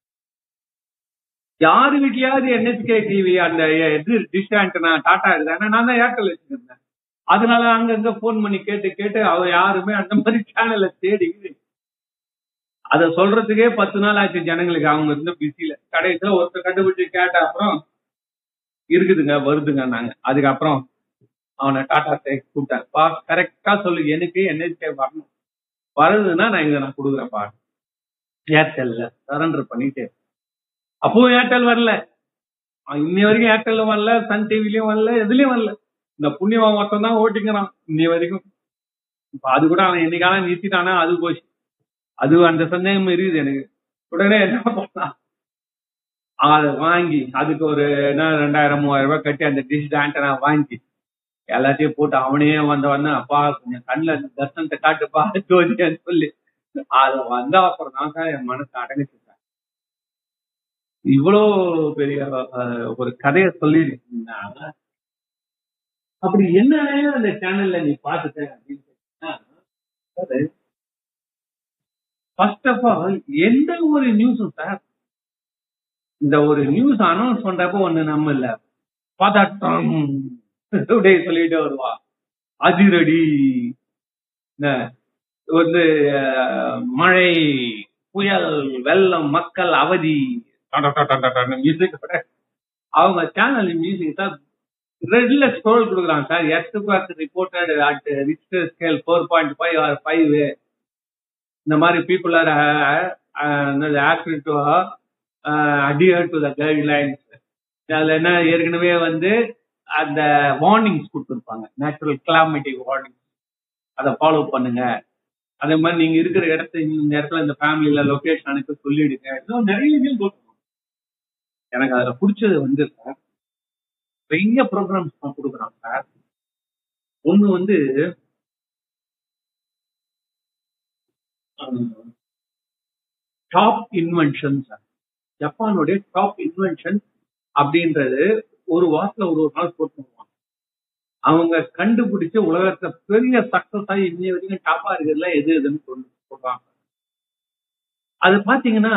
யாரு வீட்லயாவது என்ஹெச்கே டிவி அந்த இது டிஷ் ஆண்டனா டாடா இருக்குதா. நான் தான் ஏர்டெல் வச்சிருந்தேன். அதனால அங்கங்க போன் பண்ணி கேட்டு கேட்டு அவ யாருமே அந்த மாதிரி சேனலை தேடி அத சொல்றதுக்கே பத்து நாள் ஆச்சு ஜனங்களுக்கு. அவங்க இருந்த பிஸியில கடைசியில ஒருத்தர் கண்டுபிடிச்சு கேட்ட அப்புறம் இருக்குதுங்க வருதுங்க நாங்க. அதுக்கப்புறம் அவனை டாடா ஸ்கை கூப்பிட்டேன் பா கரெக்டா சொல்லு. எனக்கு என்ஹெச்கே வரணும். வருதுன்னா நான் இங்க நான் கொடுக்குறேன்ப்பா. ஏர்டெல்ல சரண்டர் பண்ணிட்டு அப்போ ஏர்டெல் வரல. அவன் இன்னி வரைக்கும் ஏர்டெல்ல வரல சன் டிவிலயும் வரல எதுலயும் வரல. இந்த புண்ணியவன் மட்டும் தான் ஓட்டிக்கிறான் இன்னி வரைக்கும். இப்ப அது கூட அவன் என்னைக்கான நிறுத்திட்டானா அது போச்சு. அது அந்த சந்தேகம் இருக்குது எனக்கு. உடனே என்ன பண்ணலாம்? அதை வாங்கி அதுக்கு ஒரு என்ன ரெண்டாயிரம் மூவாயிரம் ரூபாய் கட்டி அந்த டிஷ் ஆண்டனா வாங்கி எல்லாத்தையும் போட்டு அவனே வந்த வந்து அப்பா கொஞ்சம் கண்ணுல தர்சனத்தை காட்டுப்பா ஜோதின்னு சொல்லி. அது வந்த அப்புறம் தான் என் மனசு அடங்குச்சு. இவ்வளோ பெரிய ஒரு கதையை சொல்லிருக்கீங்கன்னா அப்படி என்ன அந்த சேனல்ல நீ பாத்துட்ட அப்படின்னு ஃபர்ஸ்ட் ஆஃப் ஆல் எந்த ஒரு நியூஸும் சார் இந்த ஒரு நியூஸ் அனௌன்ஸ் பண்றப்ப ஒண்ணு நம்ம இல்ல. பதட்டம் அப்படியே வருவா. அதிரடி வந்து மழை புயல் வெள்ளம் மக்கள் அவதி மியூசிக் அவங்க சேனல் மியூசிக் தான் ரெட்ல ஸ்க்ரோல் கொடுக்குறாங்க sir. Earth reported at Richter scale four point five or five இந்த மாதிரி people are active to adhere to the guidelines அதில் என்ன ஏற்கனவே வந்து அந்த வார்னிங்ஸ் கொடுத்துருப்பாங்க. நேச்சுரல் கிளாமேட்டிக் வார்னிங் அதை ஃபாலோ பண்ணுங்க. அதே மாதிரி நீங்க இருக்கிற இடத்த இந்த இடத்துல இந்த ஃபேமிலியில லொகேஷன் அனுப்பி சொல்லிடுங்க. இன்னும் நிறைய விஷயம் கொடுக்கணும் எனக்கு அதுல பிடிச்சது வந்து சார் நிறைய ப்ரோக்ராம்ஸ் தான் கொடுக்குறாங்க. சார் ஒண்ணு வந்து டாப் இன்வென்ஷன் சார் ஜப்பானுடைய டாப் இன்வென்ஷன் அப்படின்றது ஒரு வாரத்துல ஒரு ஒரு நாள் போட்டு அவங்க கண்டுபிடிச்ச உலகத்துல பெரிய சக்சஸ் ஆகி இன்னைய வரைக்கும் டாப்பா இருக்கிறதுல எது எதுன்னு சொல்லி சொல்றாங்க. அது பாத்தீங்கன்னா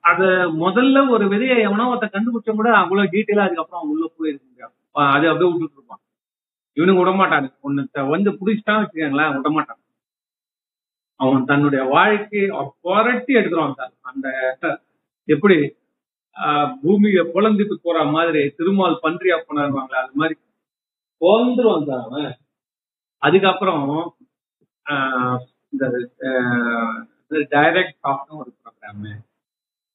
அத முதல்ல ஒரு விதைய எவனோ ஒருத்த கண்டுபிடிச்ச கூட அவ்வளவு டீட்டெயிலா அதுக்கப்புறம் உள்ள போயிருக்க அது அப்படியே விட்டுட்டு இருப்பான். இவனுக்கு விடமாட்டாங்க ஒன்னு வந்து பிடிச்சிட்டான் வச்சுக்கோங்களேன் விடமாட்டான் அவன் தன்னுடைய வாழ்க்கை புரட்டி எடுக்கிறான் சார். அந்த எப்படி ஆஹ் பூமியை புலந்துட்டு போற மாதிரி திருமால் பன்றியா போனாருவாங்களே அது மாதிரி போந்துருவான் சார் அவன். அதுக்கப்புறம் ஆஹ் இந்த டைரக்ட் டாக்னு ஒரு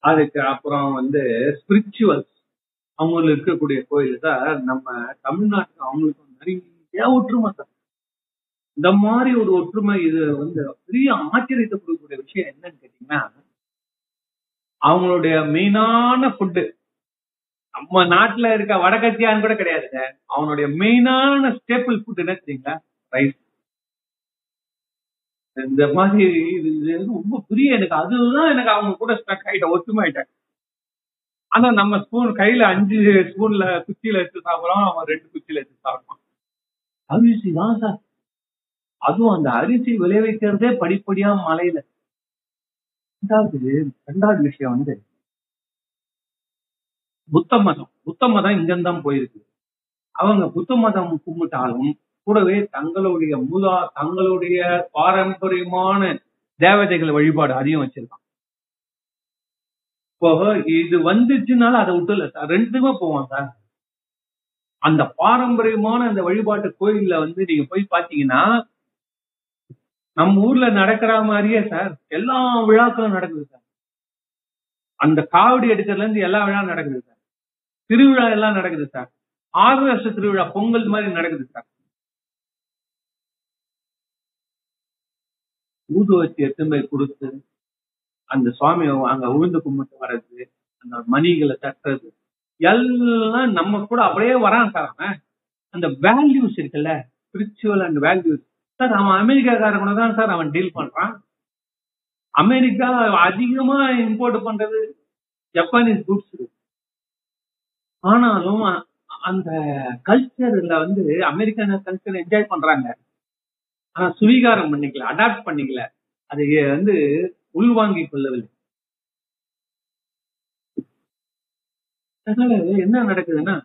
அதுக்கு அப்புறம் வந்து ஸ்பிரிச்சுவல்ஸ் அவங்களுக்கு இருக்கக்கூடிய கோயில் தான் நம்ம தமிழ்நாட்டுல அவங்களுக்கு நிறைய ஒற்றுமை தான் இந்த மாதிரி ஒரு ஒற்றுமை இது வந்து பெரிய ஆச்சரியத்தை கொடுக்கக்கூடிய விஷயம் என்னன்னு கேட்டீங்கன்னா அவங்களுடைய மெயினான ஃபுட்டு நம்ம நாட்டுல இருக்க வடகத்தியான்னு கூட கிடையாதுங்க. அவனுடைய மெயினான ஸ்டேபிள் ஃபுட் என்ன தெரியுங்களா? ரைஸ் இந்த மாதிரி இது ரொம்ப புரிய எனக்கு. அதுதான் எனக்கு அவங்க கூட ஸ்டக் ஆயிட்டேன் ஒத்துமை ஆயிட்டேன் ஆனா நம்ம ஸ்பூன் கையில அஞ்சு ஸ்பூன்ல குச்சியில எடுத்து சாப்பிடுறோம் அவன் ரெண்டு குச்சியில எடுத்து சாப்பிடுவான் அரிசி தான் சார் அதுவும் அந்த அரிசி விளைவிக்கிறதே படிப்படியா மலையில ரெண்டாவது ரெண்டாவது விஷயம் வந்து புத்த மதம். புத்த மதம் இங்கிருந்தான் போயிருக்கு. அவங்க புத்த மதம் கும்பிட்டாலும் கூடவே தங்களுடைய மூதா தங்களுடைய பாரம்பரியமான தேவதைகள் வழிபாடு அதையும் வச்சிருக்கான். இப்போ இது வந்துச்சுனால அதை விட்டுல சார் ரெண்டுமே போவான் சார் அந்த பாரம்பரியமான அந்த வழிபாட்டு கோயில்ல வந்து நீங்க போய் பாத்தீங்கன்னா நம்ம ஊர்ல நடக்கிற மாதிரியே சார் எல்லா விழாக்களும் நடக்குது சார். அந்த காவடி எடுக்கிறதுல இருந்து எல்லா விழாவும் நடக்குது சார். திருவிழா எல்லாம் நடக்குது சார். ஆறு வருஷ திருவிழா பொங்கல் மாதிரி நடக்குது சார். ஊதுவத்தி எத்தனை கொடுத்து அந்த சுவாமியை அங்க உழுந்து கும்பிட்டு வர்றது அந்த மணிகளை தட்டுறது எல்லாம் நம்ம கூட அப்படியே வரான் சார் அவன். அந்த வேல்யூஸ் இருக்குல்ல ஸ்பிரிச்சுவல் அண்ட் வேல்யூஸ் சார் அவன் அமெரிக்காக்காரங்க தான் சார் அவன் டீல் பண்றான். அமெரிக்கா அதிகமா இம்போர்ட் பண்றது ஜப்பானீஸ் குட்ஸ் ஆனாலும் அந்த கல்ச்சர்ல வந்து அமெரிக்கான கல்ச்சர் என்ஜாய் பண்றாங்க. ஆனா சுவீகாரம் பண்ணிக்கல அடாப்ட் பண்ணிக்கல. அதை வந்து உள்வாங்கி கொள்ளவில்லை. அதனால என்ன நடக்குதுன்னா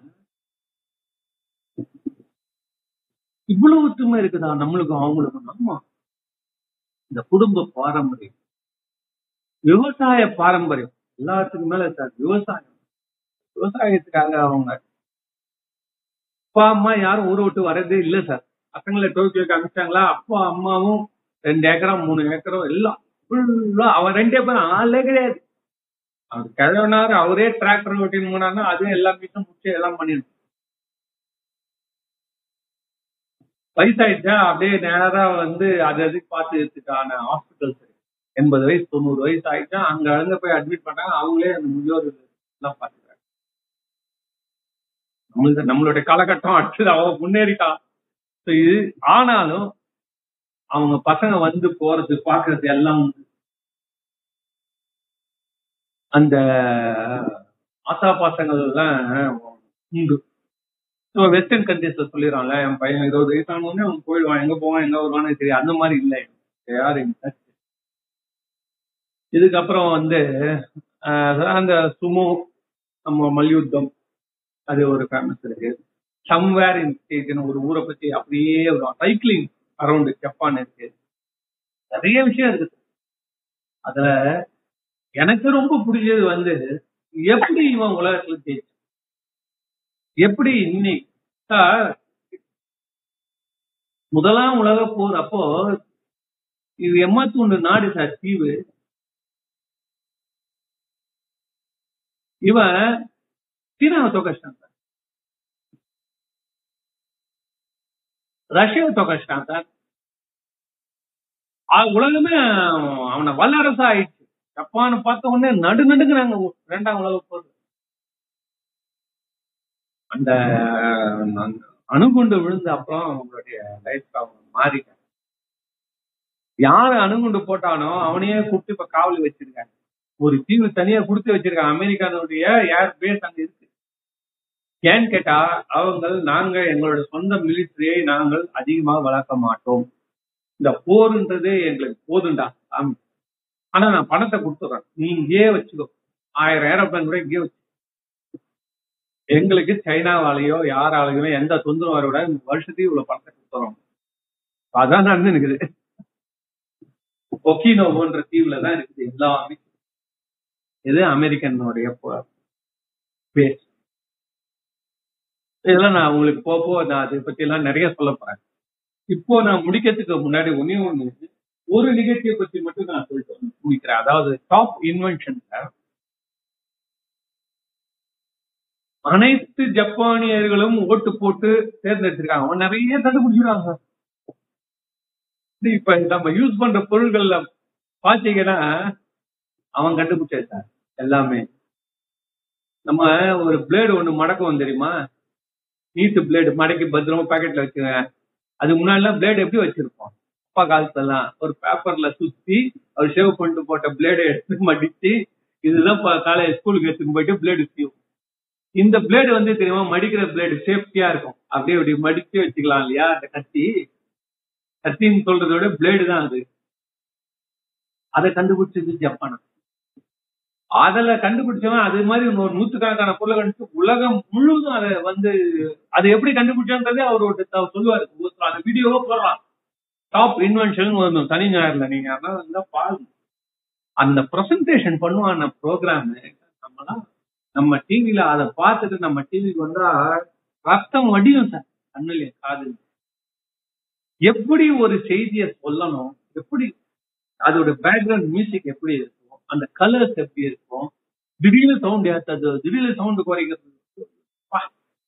இவ்வளவு ஒற்றுமை இருக்குதா? நம்மளுக்கும் அவங்களுக்கும். ஆமா. இந்த குடும்ப பாரம்பரியம். விவசாய பாரம்பரியம். எல்லாத்துக்கும் மேல சார் விவசாயம். விவசாயத்துக்காக அவங்க அப்பா அம்மா யாரும் ஊரை விட்டு வர்றதே இல்லை சார். பசங்களை டோக்கியோக்கு அனுப்பிச்சாங்களா? அப்பா அம்மாவும் ரெண்டு ஏக்கரம் மூணு ஏக்கரம் எல்லாம் ஃபுல்லா அவன் ரெண்டே பேரும் ஆளே கிடையாது. அவர் கிழவனாரு அவரே டிராக்டர் ஓட்டின்னு போனாருன்னா அதுவும் எல்லா வீட்டும் முடிச்சு எல்லாம் பண்ணிடும். வயசாயிடுச்சா? அப்படியே நேரா வந்து அது அதுக்கு பார்த்துக்கிறதுக்கான ஹாஸ்பிட்டல்ஸ் எண்பது வயசு தொண்ணூறு வயசு ஆயிடுச்சா? அங்க அங்க போய் அட்மிட் பண்ணாங்க. அவங்களே அந்த முதியோர் எல்லாம் பார்த்துக்கிறாங்க. நம்மளுக்கு நம்மளுடைய காலகட்டம் அடுத்தது. அவ முன்னேறிட்டான். இது ஆனாலும் அவங்க பசங்க வந்து போறது பாக்குறது எல்லாம் அந்த ஆசா பாசங்கள் எல்லாம் உண்டு. ஸோ வெஸ்டர்ன் கண்ட்ரீஸ்ல சொல்லிடுறான்ல என் பையன் இருபது வயசானோடனே அவன் போயிடுவான் எங்க போவான் எங்க வருவானே தெரியும் அந்த மாதிரி இல்லை. யாரு இதுக்கப்புறம் வந்து அந்த சுமோ நம்ம மல்யுத்தம் அது ஒரு ஃபேமஸ் இருக்கு. சம்வேர் இன் ஸ்டேட்னு ஒரு ஊரை பத்தி அப்படியே வரும் சைக்கிளிங் அரௌண்ட் ஜப்பான் இருக்கு. நிறைய விஷயம் இருக்கு அதுல எனக்கு ரொம்ப பிடிச்சது வந்து எப்படி இவன் உலகத்துல ஜெயிச்சு எப்படி இன்னைக்கு? முதலாம் உலக போர் அப்போ இது எம்மத்தூண்டு நாடு சார் தீவு. இவன் சீனாவை தோக்கச்சிட்டான் சார் ரஷ்யாவை தோக்கச்சிட்டான் சார் உலகமே அவனை வல்லரசா ஆயிடுச்சு ஜப்பான் பார்த்த உடனே நடு நடுங்கிறாங்க ரெண்டாம் உலக போர். அந்த அணுகுண்டு விழுந்த அப்புறம் அவங்களுடைய லைஃப் அவங்க மாறிட்டாங்க. யாரு அணுகுண்டு போட்டானோ அவனையே கூப்பிட்டு இப்ப காவல் வச்சிருக்காங்க. ஒரு தீவு தனியா கொடுத்து வச்சிருக்காங்க. அமெரிக்கானுடைய ஏர் பேஸ் அங்க இருக்கு. ஏன்னு கேட்டா அவங்க நாங்க எங்களோட சொந்த மிலிட்டரியை நாங்கள் அதிகமாக வளர்க்க மாட்டோம். இந்த போருன்றது எங்களுக்கு போதுண்டா. ஆம். ஆனா நான் பணத்தை கொடுத்துறேன். நீ இங்கேயே வச்சுக்கோ. ஆயிரம் ஏரோப்ளேன் கூட இங்கேயே வச்சு. எங்களுக்கு சைனாவாலேயோ யாராலையுமே எந்த தொந்தரவு வர விட வருஷத்துக்கு இவ்வளவு பணத்தை கொடுத்துறோம். அதான் நடந்து இருக்குது ஒக்கினோவோன்ற தீவுல தான் இருக்குது எல்லாமே. இது அமெரிக்கனுடைய பேஸ் இதெல்லாம் நான் உங்களுக்கு போக போக நான் அதை பத்தி எல்லாம் நிறைய சொல்ல போறேன். இப்போ நான் முடிக்கிறதுக்கு முன்னாடி ஒன்னே ஒண்ணு ஒரு நிகழ்ச்சியை பத்தி மட்டும் நான் சொல்லிட்டு முடிக்கிறேன். அதாவது டாப் இன்வென்ஷன்ல அனைத்து ஜப்பானியர்களும் ஓட்டு போட்டு தேர்ந்தெடுத்திருக்காங்க. அவன் நிறைய கண்டுபிடிச்சிருக்காங்க. இப்ப நம்ம யூஸ் பண்ற பொருள்கள்ல பாத்தீங்கன்னா அவன் கண்டுபிடிச்சிருக்கான் எல்லாமே. நம்ம ஒரு பிளேடு ஒண்ணு மடக்குவோம் தெரியுமா? நீட்டு பிளேடு மடக்கி பத்திரமா பாக்கெட்ல வச்சுருவேன் அது முன்னாடிலாம் பிளேடு எப்படி வச்சிருப்போம்? அப்பா காலத்துலாம் ஒரு பேப்பர்ல சுத்தி அவர் ஷேவ் பண்ணிட்டு போட்ட பிளேடை எடுத்து மடிச்சு இதுதான் காலேஜ் ஸ்கூலுக்கு எடுத்துட்டு போயிட்டு பிளேடு சீவும் இந்த பிளேடு வந்து தெரியுமா? மடிக்கிற பிளேடு சேஃப்டியா இருக்கும். அப்படியே அப்படி மடிச்சு வச்சுக்கலாம் இல்லையா? அந்த கத்தி. கத்தின்னு சொல்றதோட விட பிளேடு தான் அது. அதை கண்டுபிடிச்சது ஜப்பான். அதுல கண்டுபிடிச்சவன் அது மாதிரி ஒரு நூத்துக்கணக்கான பொருளை கண்டுபிடிச்சு உலகம் முழுவதும் அதை வந்து அதை எப்படி கண்டுபிடிச்சான்றதே அவரோட அவர் சொல்லுவாரு. அந்த வீடியோவோ போடுறான். டாப் இன்வென்ஷன் வரும் சனி ஞாயிறுல. நீங்க அதான் பாருங்க. அந்த ப்ரெசன்டேஷன் பண்ணுவான ப்ரோக்ராம் நம்மலாம் நம்ம டிவில அதை பார்த்துட்டு நம்ம டிவிக்கு வந்தா ரத்தம் வடியும் சார் கண்ணுல காது எப்படி ஒரு செய்தியை சொல்லணும்? எப்படி அதோட பேக்ரவுண்ட் மியூசிக் எப்படி இருக்கு? அந்த கலர்ஸ் எப்படி இருக்கும்? திடீர்னு சவுண்ட் ஏற்றது திடீர்னு சவுண்ட் குறைக்கிறது.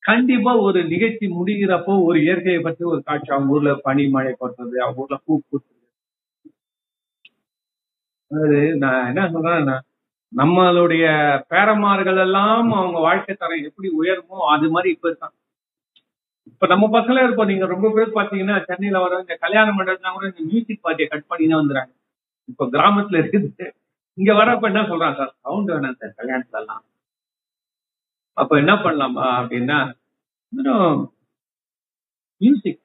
கண்டிப்பா ஒரு நிகழ்ச்சி முடிகிறப்போ ஒரு இயற்கையை பற்றி ஒரு காட்சி அவங்க ஊர்ல பனி மழை போடுறது அவங்க ஊர்ல பூ பூத்துறது அது நான் என்ன சொல்றேன்னா நம்மளுடைய பேரமார்கள் எல்லாம் அவங்க வாழ்க்கை தரம் எப்படி உயருமோ அது மாதிரி இப்ப இருக்கான் இப்ப நம்ம பக்கத்துல இருப்போம். நீங்க ரொம்ப பேர் பாத்தீங்கன்னா சென்னையில வர இந்த கல்யாண மண்டபம்னா கூட இந்த மியூசிக் பார்ட்டியை கட் பண்ணி தான் வந்துறாங்க இப்ப கிராமத்துல இருக்குது. இங்க வரப்ப என்ன சொல்றான் சார்? சவுண்ட் வேணாம் சார் கல்யாணத்துல எல்லாம் அப்ப என்ன பண்ணலாமா அப்படின்னா மியூசிக்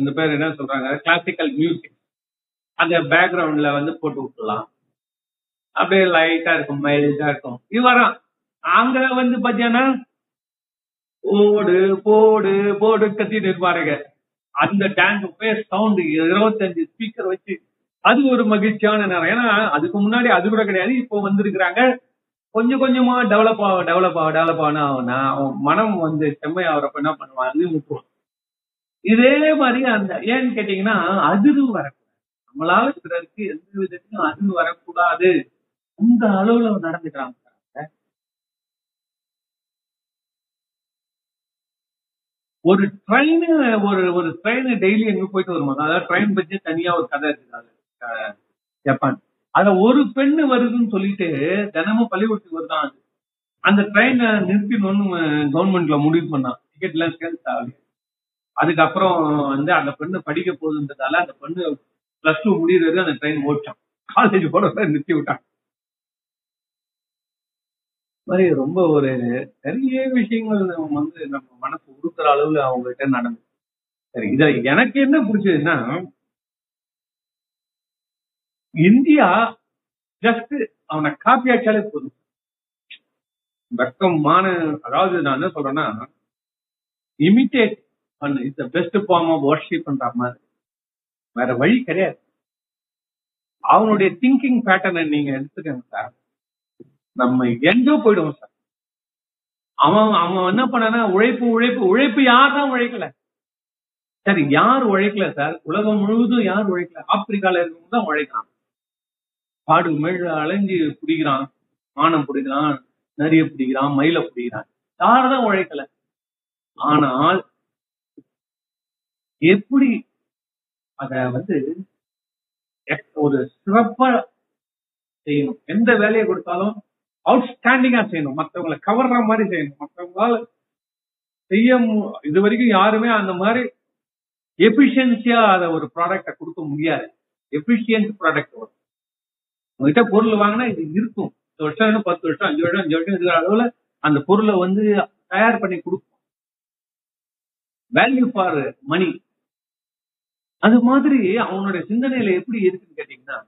இந்த பேர் என்ன சொல்றாங்க? கிளாசிக்கல் மியூசிக் அந்த பேக்ரவுண்ட்ல வந்து போட்டு விட்டுலாம் அப்படியே லைட்டா இருக்கும் மைல்டா இருக்கும். இது வரும் அங்க வந்து பாத்தீங்கன்னா ஓடு போடு போடு கத்திட்டு இருப்பாருங்க. அந்த டேங்க் போய் சவுண்ட் இருபத்தஞ்சு ஸ்பீக்கர் வச்சு அது ஒரு மகிழ்ச்சியான நேரம். ஏன்னா அதுக்கு முன்னாடி அது கூட கிடையாது. இப்போ வந்திருக்கிறாங்க. கொஞ்சம் கொஞ்சமா டெவலப் ஆக டெவலப் ஆக டெவலப் ஆனா அவன் மனம் வந்து செம்மை ஆகிறப்ப என்ன பண்ணுவான் அது விட்டுருவான் இதே மாதிரி அந்த ஏன்னு கேட்டீங்கன்னா அதிர்வு வரக்கூடாது. நம்மளால பிறருக்கு எந்த விதத்திலும் அதிர்வு வரக்கூடாது. அந்த அளவுல நடந்துக்கிறாங்க. ஒரு ட்ரெயின் ஒரு ஒரு ட்ரெயின் டெய்லி எங்க போயிட்டு வருமா அதாவது ட்ரெயின் பற்றி தனியா ஒரு கதை இருக்குது ஜப்பான். அதுல ஒரு பெண்ணு வருதுன்னு சொல்லிட்டு தினமும் பள்ளிக்கூடத்துக்கு வருதான் அது. அந்த ட்ரெயினை நிறுத்திடணும்னு கவர்மெண்ட்ல முடிவு பண்ணான். டிக்கெட் எல்லாம் சேல்ஸ் ஆகல அதுக்கப்புறம் வந்து அந்த பெண்ணு படிக்க போகுதுன்றதால அந்த பெண்ணு பிளஸ் டூ முடிகிறது அந்த ட்ரெயின் ஓட்டான் காலேஜ் போட நிறுத்தி விட்டான். மாதிரி ரொம்ப ஒரு நிறைய விஷயங்கள் நம்ம வந்து நம்ம மனசு உறுத்துற அளவுல அவங்ககிட்ட நடந்து சரி இத எனக்கு என்ன பிடிச்சதுன்னா இந்தியா ஜஸ்ட் அவனை காப்பி அடிச்சாலே போதும் வெக்கமான அதாவது நான் என்ன சொல்றேன்னா இமிட்டேட் பண்ணு. It's best form of worship பண்ற மாதிரி. வேற வழி கிடையாது. அவனுடைய திங்கிங் பேட்டர்னை நீங்க எடுத்துக்கங்க சார் நம்ம எங்கோ போயிடுவோம் சார் அவன் அவன் என்ன பண்ணனா உழைப்பு உழைப்பு உழைப்பு யார் தான் உழைக்கல. சார் யார் உழைக்கல சார் உலகம் முழுவதும் யார் உழைக்கல? ஆப்பிரிக்கால இருக்கவங்க தான் உழைக்கலாம் காடு மேல அலைஞ்சு பிடிக்கிறான் மானம் பிடிக்கிறான் நரிய பிடிக்கிறான் மயில பிடிக்கிறான். யாரதான் உழைக்கல. ஆனால் எப்படி அத வந்து ஒரு சிறப்பா செய்யணும்? எந்த வேலையை கொடுத்தாலும் அவுட்ஸ்டாண்டிங்கா செய்யணும். மற்றவங்களை கவர்ற மாதிரி செய்யணும். மற்றவங்களால செய்ய இது வரைக்கும் யாருமே அந்த மாதிரி எபிஷியன்சியா அதை ஒரு ப்ராடக்ட கொடுக்க முடியாது. எஃபிஷியன்ட் ப்ராடக்ட் வரும் உங்ககிட்ட பொருள் வாங்கினா இது இருக்கும். பத்து வருஷம் பத்து வருஷம் அஞ்சு வருஷம் அஞ்சு வருஷம் இருக்கிற அளவுல அந்த பொருளை வந்து தயார் பண்ணி கொடுக்கும். வேல்யூ ஃபார் மணி அது மாதிரி அவனுடைய சிந்தனையில எப்படி இருக்குன்னு கேட்டீங்கன்னா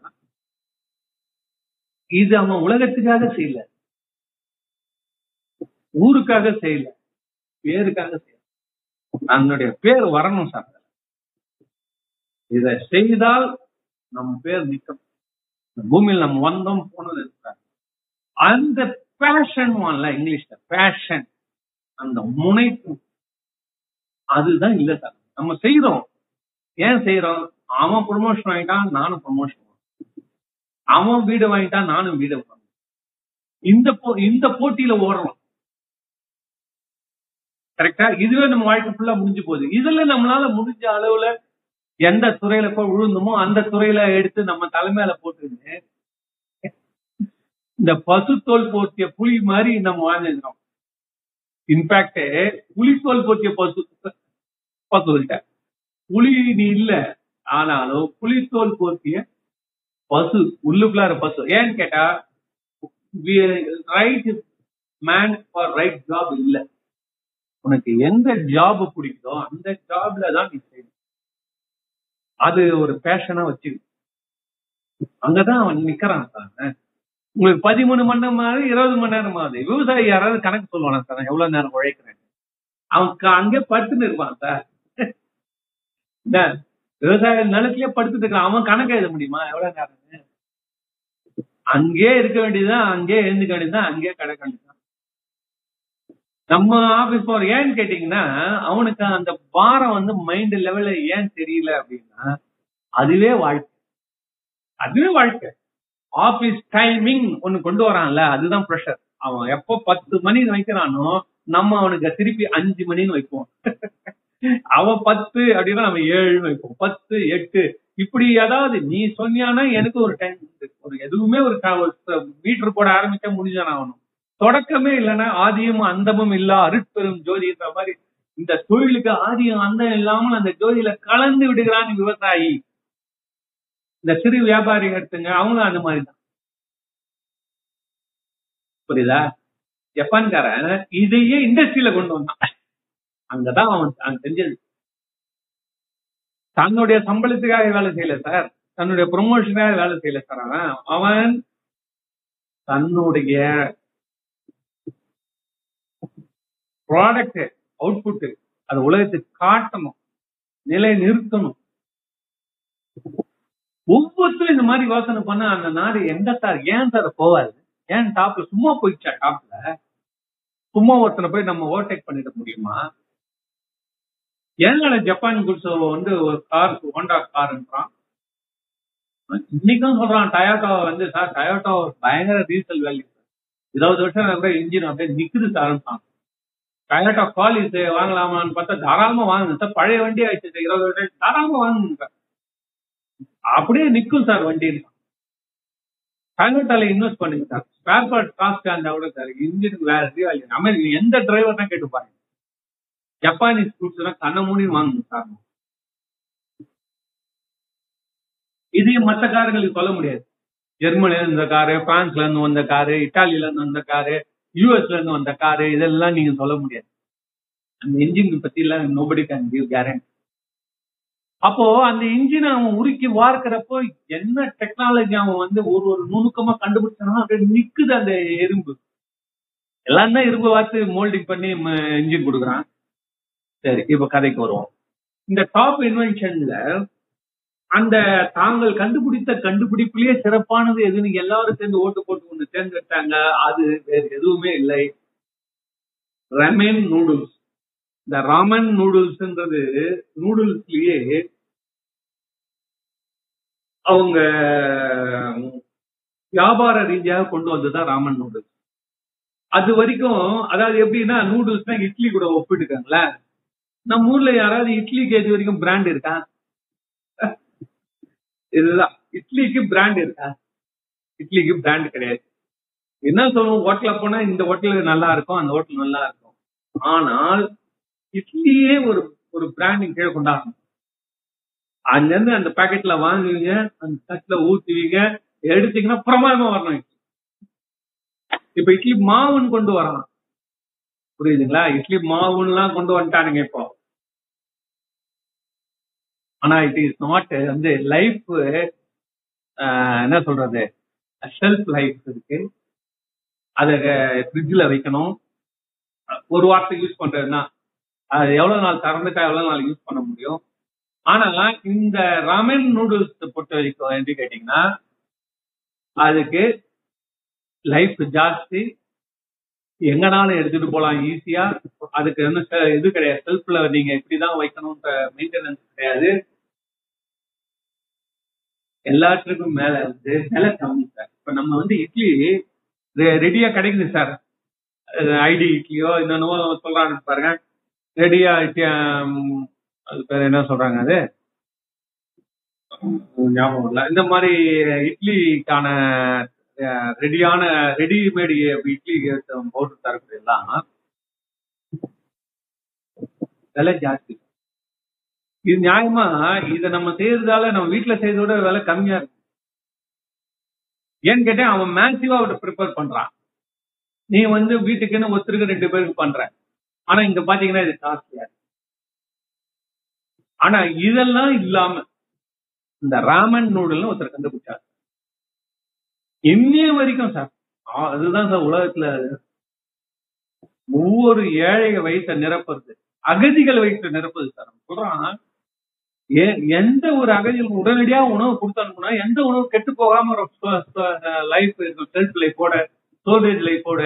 இது அவன் உலகத்துக்காக செய்யல. ஊருக்காக செய்யல. பேருக்காக செய்யல. அதனுடைய பேர் வரணும் சார். இதை செய்தால் நம் பேர் நிற்கும். பூமியில் நம்ம வந்தோம் போனது அந்த பேஷன் இங்கிலீஷ்ல பேஷன் அந்த முனைப்பு. அதுதான் இல்ல சார் நம்ம செய்யறோம் ஏன் செய்யறோம் அவன் ப்ரொமோஷன் வாங்கிட்டான் நானும் ப்ரொமோஷன் அவன் வீடு வாங்கிட்டான் நானும் வீடு வாங்க இந்த போ- இந்த போட்டியில ஓடுறோம். கரெக்டா இதுவே நம்ம வாழ்க்கை ஃபுல்லா முடிஞ்சு போகுது. இதுல நம்மளால முடிஞ்ச அளவுல எந்த துறையில போய் விழுந்தோமோ அந்த துறையில எடுத்து நம்ம தலைமையில போட்டு இந்த பசுத்தோல் போர்த்திய புலி மாதிரி நம்ம வாழ்ந்துக்கிறோம். இன்ஃபேக்ட் புலித்தோல் போர்த்திய பசு பசுகிட்ட புலி நீ இல்ல. ஆனாலும் புலித்தோல் போர்த்திய பசு உள்ளுக்குள்ளார பசு. ஏன்னு கேட்டா right man for right job இல்ல. உனக்கு எந்த ஜாப் பிடிக்குதோ அந்த ஜாப்ல தான் நீ செய்யணும். அது ஒரு பேஷனா வச்சு அங்கதான் அவன் நிக்கிறான் சார். உங்களுக்கு பதிமூணு மணி நேரம் ஆகுது, இருபது மணி நேரம் ஆகுது விவசாயி யாராவது கணக்கு சொல்லுவானா சார்? நான் எவ்வளவு நேரம் உழைக்கிறேன் அவன் அங்கே படுத்துன்னு இருப்பான் சார். விவசாய நிலத்திலேயே படுத்துட்டு இருக்கான். அவன் கணக்கு எழுத முடியுமா? எவ்வளவு நேரம் அங்கேயே இருக்க வேண்டியதுதான் அங்கேயே எழுந்துக்க வேண்டியதுதான் அங்கேயே கிடக்க வேண்டியதுதான். நம்ம ஆபீஸ் போற ஏன்னு கேட்டீங்கன்னா அவனுக்கு அந்த பாரம் வந்து மைண்ட் லெவல்ல ஏன் தெரியல அப்படின்னா அதுவே வாழ்க்கை. அதுவே வாழ்க்கை. ஆபீஸ் டைமிங் ஒன்னு கொண்டு வரான்ல அதுதான் ப்ரெஷர் அவன் எப்போ பத்து மணின்னு வைக்கிறானோ நம்ம அவனுக்கு திருப்பி அஞ்சு மணின்னு வைப்போம். அவன் பத்து அப்படின்னா நம்ம ஏழுன்னு வைப்போம். பத்து எட்டு. இப்படி ஏதாவது நீ சொன்னியானா எனக்கு ஒரு டைம் ஒரு எதுவுமே ஒரு மீட்டர் போட ஆரம்பிச்சா முடிஞ்சான அவனும்? தொடக்கமே இல்லைன்னா ஆதியும் அந்தமும் இல்லா அருட்பெரும் ஜோதின்ற மாதிரி இந்த தொழிலுக்கு ஆதியும் அந்தம் இல்லாமல் அந்த ஜோதியில கலந்து விடுகிறான் விவசாயி. இந்த சிறு வியாபாரி எடுத்துங்க அவங்களும் அந்த மாதிரி தான் புரியுதா? ஜப்பான்காரன் இதையே இண்டஸ்ட்ரியில கொண்டு வந்தான். அங்கதான் அவன் அவன் செஞ்சது தன்னுடைய சம்பளத்துக்காக வேலை செய்யல சார். தன்னுடைய ப்ரொமோஷனுக்காக வேலை செய்யல சார் அவன். அவன் தன்னுடைய ப்ராடக்ட் அவுட்புட்டு அது உலகத்துக்கு காட்டணும். நிலை நிறுத்தணும். ஒவ்வொருத்தரும் இந்த மாதிரி யோசனை பண்ண அந்த நாடு எந்த சார் ஏன் சார் போவாது ஏன் டாப்ல சும்மா போயிடுச்சா டாப்ல சும்மா ஒருத்தனை போய் நம்ம ஓவர்டேக் பண்ணிட முடியுமா? ஏன் ஜப்பான் குட்ஸ் வந்து ஒரு கார் ஹோண்டா கார்ன்றான் இன்னைக்கும் சொல்றான் டயோட்டா வந்து சார் டயோட்டா பயங்கர ரீசல் வேல்யூ இருபது வருஷம் இன்ஜின் அப்படியே நிக்குது சார்ன்றான் டயோட்டா காலிஸ் வாங்கலாமான்னு பார்த்தா தாராளமா வாங்குங்க சார். பழைய வண்டி ஆயிடுச்சு சார் இருபது வருஷம் தாராளமா வாங்குங்க சார். அப்படியே நிக்கும் சார் வண்டி டயோட்டால இன்வெஸ்ட் பண்ணுங்க சார். ஸ்பேர் பார்ட் காஸ்ட் அந்த கூட சார் இன்ஜினுக்கு வேற வேல்யூ அமெரிக்கா எந்த டிரைவர் தான் கேட்டு பாருங்க. ஜப்பானீஸ் ஃப்ரூட்ஸ் எல்லாம் கண்ண மூடி வாங்குங்க சார். இதையும் மற்ற கார்களுக்கு சொல்ல முடியாது. ஜெர்மனில இருந்த காரு பிரான்ஸ்ல இருந்து வந்த காரு இட்டாலியில இருந்து வந்த காரு யூஎஸ்ல இருந்து வந்த காரு இதெல்லாம் நீங்க சொல்ல முடியாது. அந்த இன்ஜின் பத்தி எல்லாம் நோபடி கேன் கிவ் கேரண்டி அப்போ அந்த இன்ஜினை அவன் உருக்கி வார்க்கிறப்போ என்ன டெக்னாலஜி அவன் வந்து ஒரு ஒரு நுணுக்கமா கண்டுபிடிச்சானோ அப்படியே நிக்குது அந்த எறும்பு. எல்லாம் தான் இரும்பு பார்த்து மோல்டிங் பண்ணி இன்ஜின் கொடுக்குறான். சரி இப்ப கதைக்கு வருவோம். இந்த டாப் இன்வென்ஷன்ல அந்த தாங்கள் கண்டுபிடித்த கண்டுபிடிப்பிலேயே சிறப்பானது எதுன்னு எல்லாரும் சேர்ந்து ஓட்டு போட்டு ஒண்ணு தேர்ந்தெடுத்தாங்க. அது வேறு எதுவுமே இல்லை. ரமேன் நூடுல்ஸ் இந்த ராமன் நூடுல்ஸ்ன்றது நூடுல்ஸ்லயே அவங்க வியாபார ரீதியாக கொண்டு வந்ததுதான் ராமன் நூடுல்ஸ் அது வரைக்கும் அதாவது எப்படின்னா நூடுல்ஸ்னா இட்லி கூட ஒப்பிட்டுக்காங்களேன். நம்ம ஊர்ல யாராவது இட்லி கேஜி வரைக்கும் பிராண்ட் இருக்கான் இதுதான். இட்லிக்கு பிராண்ட் இருக்கா? இட்லிக்கு பிராண்ட் கிடையாது. என்ன சொல்லுவோம்? ஹோட்டல்ல போனா இந்த ஹோட்டல் நல்லா இருக்கும் அந்த ஹோட்டல் நல்லா இருக்கும். ஆனால் இட்லியே ஒரு ஒரு பிராண்டிங் கீழே கொண்டாடணும். அங்கிருந்து அந்த பாக்கெட்ல வாங்குவீங்க அந்த தட்டுல ஊத்துவீங்க எடுத்தீங்கன்னா பிரமாதமா வரணும் இட்லி. இப்ப இட்லி மாவுன்னு கொண்டு வரலாம். புரியுதுங்களா? இட்லி மாவுன்னுலாம் கொண்டு வந்துட்டானுங்க இப்போ. ஆனா இட் இஸ் நாட் வந்து லைஃப் என்ன சொல்றது? ஷெல்ஃப் லைஃப் இருக்கு. அதை ஃப்ரிட்ஜில் வைக்கணும். ஒரு வாரத்துக்கு யூஸ் பண்றதுன்னா அது எவ்வளவு நாள் திறந்துட்டா எவ்வளவு நாள் யூஸ் பண்ண முடியும்? ஆனா இந்த ராமன் நூடுல்ஸ் பொறுத்த வரைக்கும் என்று கேட்டீங்கன்னா அதுக்கு லைஃப் ஜாஸ்தி. எங்கனாலும் எடுத்துட்டு போகலாம் ஈஸியா அதுக்கு வந்து இது கிடையாது. செல்ஃப்ல நீங்க இப்படிதான் வைக்கணும்ன்ற மெயின்டெனன்ஸ் கிடையாது. எல்லாத்துக்கும் மேல வந்து விலை கம்மி சார். இப்ப நம்ம வந்து இட்லி ரெடியா கிடைக்குது சார். ஐடி இட்லியோ என்னென்னவோ சொல்றாங்க பாருங்க. ரெடியா இட்லி அது பேர் என்ன சொல்றாங்க அது? ஞாபகம் இல்லை இந்த மாதிரி இட்லிக்கான ரெடியான ரெடிமேடு இட்லி போட்டு தரக்கூடிய எல்லாம் விலை ஜாஸ்தி. இது நியாயமா? இத நம்ம செய்யறதால நம்ம வீட்டுல செய்யறத விட விலை கம்மியா இருக்கு. ஏன்னு கேட்டேன் அவன் மேசிவா அவட ப்ரிப்பேர் பண்றான். நீ வந்து வீட்டுக்குன்னு ஒருத்தருக்கு ரெண்டு பேருக்கு பண்ற. ஆனா இங்க பாத்தீங்கன்னா இது காஸ்ட்லியா ஆனா இதெல்லாம் இல்லாம இந்த ராமன் நூடுல்னு ஒருத்தர் கண்டுபிடிச்சார். இன்னைய வரைக்கும் சார் அதுதான் சார் உலகத்துல ஒவ்வொரு ஏழை வயிற்ற நிரப்புறது. அகதிகள் வயிற்ற நிரப்புது சார் சொல்றான் எந்த ஒரு அகதிகளுக்கு உடனடியா உணவு கொடுத்து அனுப்புனா எந்த உணவு கெட்டு போகாம லைஃப் செல்ஃப் லைஃபோட ஸ்டோரேஜ் லைஃபோட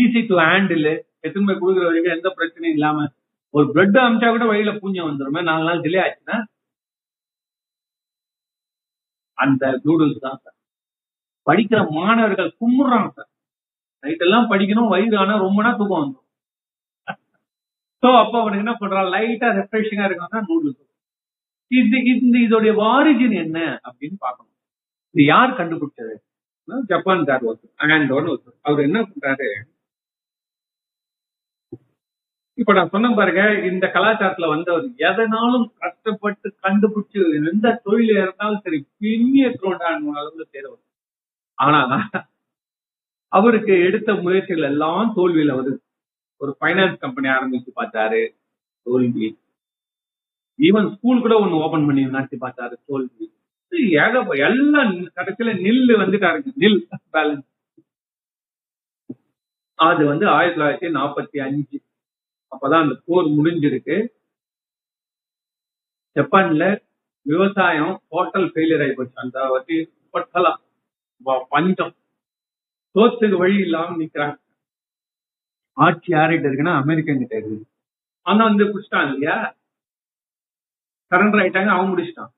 ஈஸி டு ஹேண்டில் எத்தனை போய் கொடுக்குற வரைக்கும் எந்த பிரச்சனையும் இல்லாம ஒரு பிரெட் அமிச்சா கூட வழியில பூஞ்சம் வந்துருமே. நாலு நாள் டிலே ஆச்சுன்னா அந்த நூடுல்ஸ் தான் சார். படிக்கிற மாணவர்கள் கும்பிடுறாங்க சார். நைட் எல்லாம் படிக்கணும் வயிறு ஆனா ரொம்ப நாள் தூக்கம் வந்துடும் சோ அப்ப அவனுக்கு என்ன பண்றான்? லைட்டா ரெஃப்ரெஷிங்கா இருக்காங்க நூடுல்ஸ் இது இந்த இதோடைய வாரிஜின் என்ன அப்படின்னு பார்க்கணும். இது யார் கண்டுபிடிச்சது? ஜப்பான் கார் ஒருத்தர் ஆண்டோன்னு ஒருத்தர். அவர் என்ன பண்றாரு? இப்ப நான் சொன்ன பாருங்க இந்த கலாச்சாரத்துல வந்தவர் எதனாலும் கஷ்டப்பட்டு கண்டுபிடிச்சு எந்த தொழில இருந்தாலும் சரி பின்னிய தோண்டான அளவுல ஆனா அவருக்கு எடுத்த முயற்சிகள் எல்லாம் தோல்வியில வருது. ஒரு பைனான்ஸ் கம்பெனி ஆரம்பிச்சு பார்த்தாரு தோல்வி. ஈவன் ஸ்கூல் கூட ஒண்ணு ஓபன் பண்ணி நடத்தி பார்த்தாரு தோல்வி. ஏகப்ப எல்லாம் கடைசியில நில்லு வந்துட்டாருங்க நில் பேலன்ஸ் அது வந்து ஆயிரத்தி தொள்ளாயிரத்தி நாற்பத்தி அஞ்சு. அப்பதான் அந்த போர் முடிஞ்சிருக்கு. ஜப்பான்ல விவசாயம் டோட்டல் ஃபெயிலியர் ஆகி போச்சு. அந்த வட்டி பட்டலா பஞ்சம். சோத்துக்கு வழி இல்லாம நிக்கிறாங்க. ஆட்சி யார்கிட்ட இருக்குன்னா அமெரிக்கன் கிட்ட இருக்கு ஆனா வந்து குடிச்சிட்டான் இல்லையா? சரண்டர் ஆயிட்டாங்க அவன் முடிச்சிட்டான்.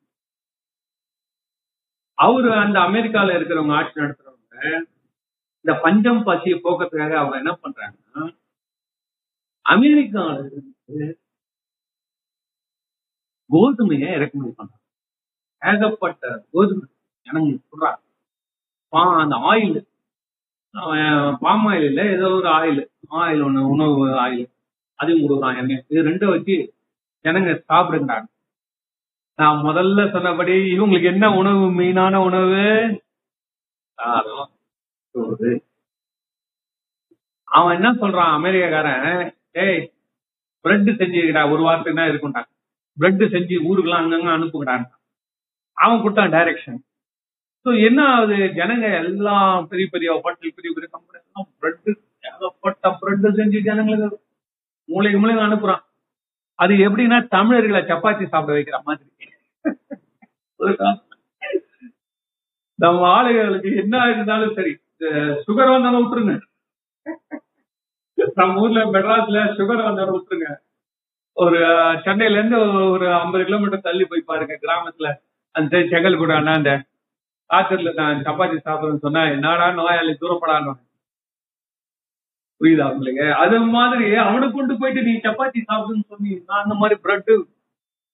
அவரு அந்த அமெரிக்கால இருக்கிறவங்க ஆட்சி நடத்துறவங்க இந்த பஞ்சம் பசியை போக்கத்துக்காக அவங்க என்ன பண்றாங்கன்னா அமெரிக்கால இருந்து கோதுமையை இறக்குமதி பண்றாங்க. ஏகப்பட்ட கோதுமை எனக்கு சொல்றாங்க. பா அந்த ஆயில் பாம் ஆயில் இல்ல ஏதோ ஒரு ஆயில் ஆயில் ஒண்ணு உணவு ஆயில் அதையும் கொடுக்குறான். எண்ணெய் இது ரெண்டும் வச்சு ஜனங்க சாப்பிடுங்கிறாங்க நான் முதல்ல சொன்னபடி இவங்களுக்கு என்ன உணவு? மெயினான உணவு? சாதம். சோறு. அவன் என்ன சொல்றான்? அமெரிக்காக்காரன் ஏய் பிரெட் செஞ்சுக்கிட்டா ஒரு வாரத்துக்கு தான் இருக்கும்டான் பிரெட் செஞ்சு ஊருக்குலாம் அங்கங்க அனுப்புகிறான் அவன் கொடுத்தான் டைரக்ஷன் ஸோ என்ன ஆகுது? ஜனங்க எல்லாம் பெரிய பெரிய ஹோட்டல் பெரிய பெரிய கம்பெனி எல்லாம் பிரெட் ஏகப்பட்ட பிரெட் செஞ்சு ஜனங்களுக்கு மூளைக்கு மூளைக்கு அனுப்புறான். அது எப்படின்னா தமிழர்களை சப்பாத்தி சாப்பிட வைக்கிற மாதிரி. நம்ம ஆளுகளுக்கு என்ன இருந்தாலும் சரி சுகர் வந்தாலும் விட்டுருங்க. நம்ம ஊர்ல மெட்ராஸ்ல சுகர் வந்தாலும் விட்டுருங்க. ஒரு சென்னையில இருந்து ஒரு ஐம்பது கிலோமீட்டர் தள்ளி போய் பாருங்க கிராமத்துல. அந்த செங்கல் கூட அண்ணா அந்த ஆத்தூர்ல நான் சப்பாத்தி சாப்பிடுறேன்னு சொன்னா என்னடா நோயாளி தூரப்படான்னு புரியுதா உங்களுக்கு? அது மாதிரி அவனுக்கு கொண்டு போயிட்டு நீ சப்பாத்தி சாப்பிடுன்னு சொன்னீங்க நான் அந்த மாதிரி பிரெட்டு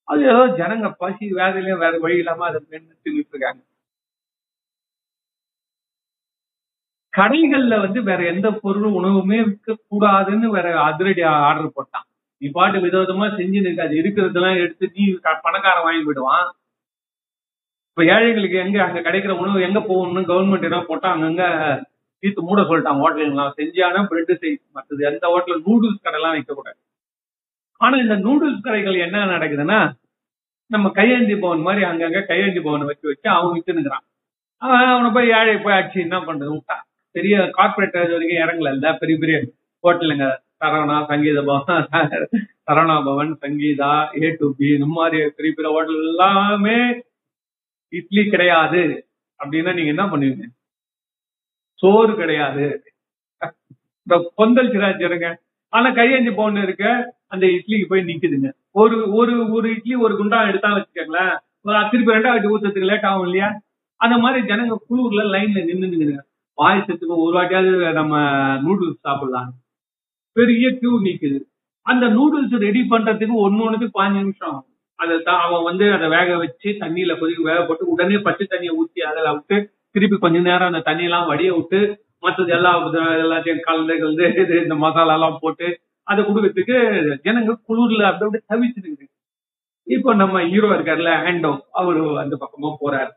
அது ஏதோ ஜனங்க பசி வேதையிலயும் வேற வழி இல்லாம அதை நின்றுட்டு இருக்காங்க கடைகள்ல வந்து வேற எந்த பொருளும் உணவுமே விற்க கூடாதுன்னு வேற அதிரடி ஆர்டர் போட்டான். நீ பாட்டு விதவிதமா செஞ்சு நிற்கு அது இருக்கிறதெல்லாம் எடுத்து நீ பணக்காரன் வாங்கி போயிடுவான். இப்ப ஏழைகளுக்கு எங்க அங்க கிடைக்கிற உணவு எங்க போகணும்னு கவர்மெண்ட் என்ன போட்டா அங்கங்க தீர்த்து மூட சொல்லிட்டான் ஹோட்டலுங்களாம் செஞ்சானா பிரெட் செய் மற்றது எந்த ஹோட்டல் நூடுல்ஸ் கடைலாம் வைக்கக்கூடாது. ஆனா இந்த நூடுல்ஸ் கடைகள் என்ன நடக்குதுன்னா நம்ம கையேந்தி பவன் மாதிரி அங்கங்க கையேந்தி பவனை வச்சு வச்சு அவன் வித்துனுங்கிறான் அவன் அவனை போய் ஏழை போய் ஆச்சு என்ன பண்றது? விட்டான். பெரிய கார்பரேட் வரைக்கும் இறங்கல. இல்ல பெரிய பெரிய ஹோட்டலுங்க. Saravana Sangeetha Bhavan Saravana Bhavan Sangeetha A to B இந்த மாதிரி பெரிய பெரிய ஹோட்டல் எல்லாமே இட்லி கிடையாது. அப்படின்னா நீங்க என்ன பண்ணுவீங்க? சோறு கிடையாது. இந்த பொந்தல் சிராச்சிருங்க ஆனா கையேந்தி பவுன் இருக்க அந்த இட்லிக்கு போய் நிக்குதுங்க. ஒரு ஒரு ஒரு இட்லி ஒரு குண்டா எடுத்தா வச்சுக்கோங்களேன். ஒரு திருப்பி ரெண்டாவது ஊத்தத்துக்கு லேட் ஆகும் இல்லையா? அந்த மாதிரி ஜனங்க குளூர்ல லைன்ல நின்று பாயசத்துக்கு ஒரு வாட்டியாவது நம்ம நூடுல்ஸ் சாப்பிடலாம். பெரிய கியூ நிக்குது. அந்த நூடுல்ஸ் ரெடி பண்றதுக்கு ஒன்னு ஒண்ணுக்கு பாஞ்சு நிமிஷம் ஆகும். அதை தான் அவன் வந்து அதை வேக வச்சு தண்ணியில கொதிக்க வேக போட்டு உடனே பச்சை தண்ணியை ஊற்றி அதில் விட்டு திருப்பி கொஞ்ச நேரம் அந்த தண்ணியெல்லாம் வடிய விட்டு மற்றது எல்லா எல்லாத்தையும் கலந்து கலந்து இது இந்த மசாலா எல்லாம் போட்டு அதை கொடுக்கறதுக்கு ஜனங்க குளிர்ல அப்படி அப்படி தவிச்சிருக்கு இப்போ நம்ம ஹீரோ இருக்காருல்ல ஹேண்டோ அவரு அந்த பக்கமா போறாரு.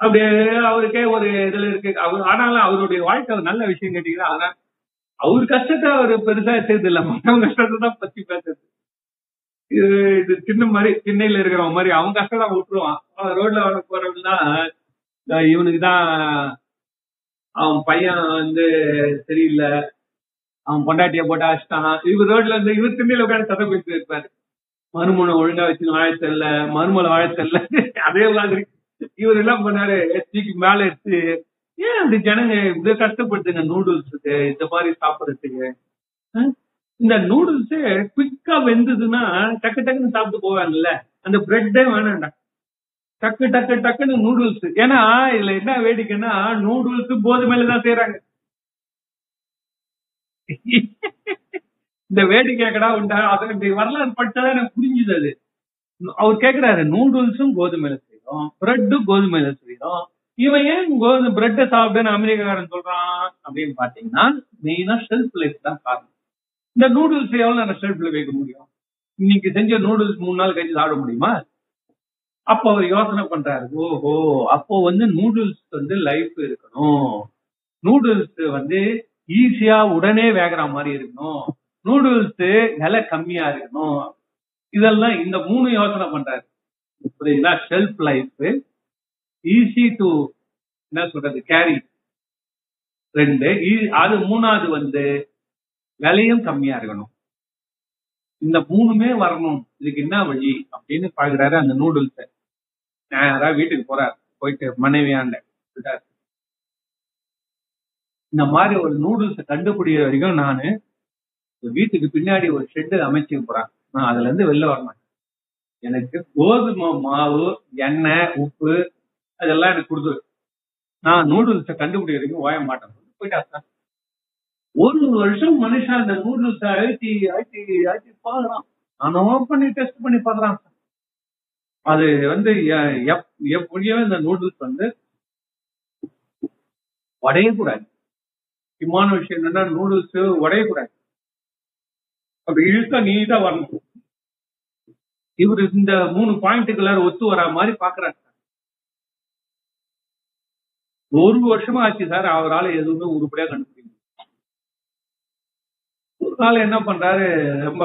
அப்படியே அவருக்கே ஒரு இதுல இருக்கு. அவர் ஆனாலும் அவருடைய வாழ்க்கை நல்ல விஷயம் கேட்டீங்கன்னா ஆனா அவர் கஷ்டத்தை அவர் பெருசா எடுத்தது இல்ல. மற்றவங்க கஷ்டத்தை தான் பத்தி பேசுறது. இது இது சின்ன மாதிரி திண்ணையில இருக்கிறவங்க மாதிரி அவன் கஷ்டம் தான் விட்டுருவான். அவன் ரோட்ல வர போறவங்க தான் இவனுக்கு தான் அவன் பையன் வந்து சரியில்லை அவன் பொண்டாட்டிய போட்டு அடிச்சிட்டான் இவர் ரோட்ல இருந்து இவர் திண்ணில உட்காந்து கதை பேசிட்டு இருப்பாரு. மருமனை ஒழுங்கா வச்சு வாழ தெரியல. மருமலை வாழ தெரியல. அதே மாதிரி இவர் எல்லாம் பண்ணாரு? தூக்கி மேல எடுத்து ஏன் அப்படி ஜனங்க? இப்படி கஷ்டப்படுத்துங்க நூடுல்ஸுக்கு இந்த மாதிரி சாப்பிடறதுக்கு. இந்த நூடுல்ஸ் குயிக்கா வெந்ததுன்னா டக்கு டக்குன்னு சாப்பிட்டு போவாங்கல்ல அந்த பிரெட்டே வேணாம்டா. டக்கு டக்கு டக்குன்னு நூடுல்ஸ் ஏன்னா இதுல என்ன வேடிக்கைன்னா நூடுல்ஸ் கோதுமையில தான் செய்யறாங்க இந்த வேடிக்கை கடா உண்டா? அது இந்த வரலாறு படிச்சதா எனக்கு புரிஞ்சுது அது. அவர் கேக்குறாரு நூடுல்ஸும் கோதுமையில செய்யறோம் பிரெட்டும் கோதுமையில செய்யறோம் இவன் ஏன் கோதுமை பிரெட்டை சாப்பிடுன்னு அமெரிக்காரன் சொல்றான் அப்படின்னு பாத்தீங்கன்னா மெயினா ஷெல்ஃப் லைஃப் தான் காரணம். இந்த நூடுல்ஸ் எவ்வளவு நேரம் ஷெல்ஃப்ல வைக்க முடியும்? இன்னைக்கு செஞ்ச நூடுல்ஸ் மூணு நாள் கழிச்சு சாப்பிட முடியுமா? அப்போ அவர் யோசனை பண்றாரு ஓஹோ அப்போ வந்து நூடுல்ஸ் வந்து லைஃப் இருக்கணும். நூடுல்ஸ் வந்து ஈஸியா உடனே வேகிற மாதிரி இருக்கணும். நூடுல்ஸ் விலை கம்மியா இருக்கணும். இதெல்லாம் இந்த மூணு யோசனை பண்றாரு. புரியுதுங்களா ஷெல்ஃப் லைஃப் ஈஸி டு என்ன சொல்றது கேரி ரெண்டு ஈ- அது மூணாவது வந்து விலையும் கம்மியா இருக்கணும். இந்த மூணுமே வரணும். இதுக்கு என்ன வழி? அப்படின்னு பாக்குறாரு அந்த நூடுல்ஸை நேரா வீட்டுக்கு போறாரு போயிட்டு மனைவியாண்ட சொல்லிட்டாரு. இந்த மாதிரி ஒரு நூடுல்ஸ் கண்டுபிடிக்கிற வரைக்கும் நானு வீட்டுக்கு பின்னாடி ஒரு ஷெட்டு அமைச்சு போறேன் நான் அதுல இருந்து வெளில வரணும் எனக்கு கோதுமை மாவு எண்ணெய் உப்பு அதெல்லாம் எனக்கு கொடுத்துரு நான் நூடுல்ஸை கண்டுபிடிக்கிற வரைக்கும் ஓய மாட்டேன். போயிட்டா ஒரு வருஷம் மனுஷன் அந்த நூடுல்ஸ் அழுத்தி அழுத்தி அழுத்தி பாக்குறான் நானும் பண்ணி டெஸ்ட் பண்ணி பாக்குறான் சார் அது வந்து எ- எப்- எப்படியோ இந்த நூடுல்ஸ் வந்து உடையக்கூடாது முக்கியமான விஷயம் என்னன்னா நூடுல்ஸ் உடையக்கூடாது அப்படி இழுத்தா நீட்டா வரணும். இவரு இந்த மூணு பாயிண்ட்டுக்குள்ள ஒத்து வரா மாதிரி பாக்குறாரு சார். ஒரு வருஷமா ஆச்சு சார் அவரால எதுவுமே உருப்படியா கண்டுபிடிக்க ஒரு நாள் என்ன பண்றாரு ரொம்ப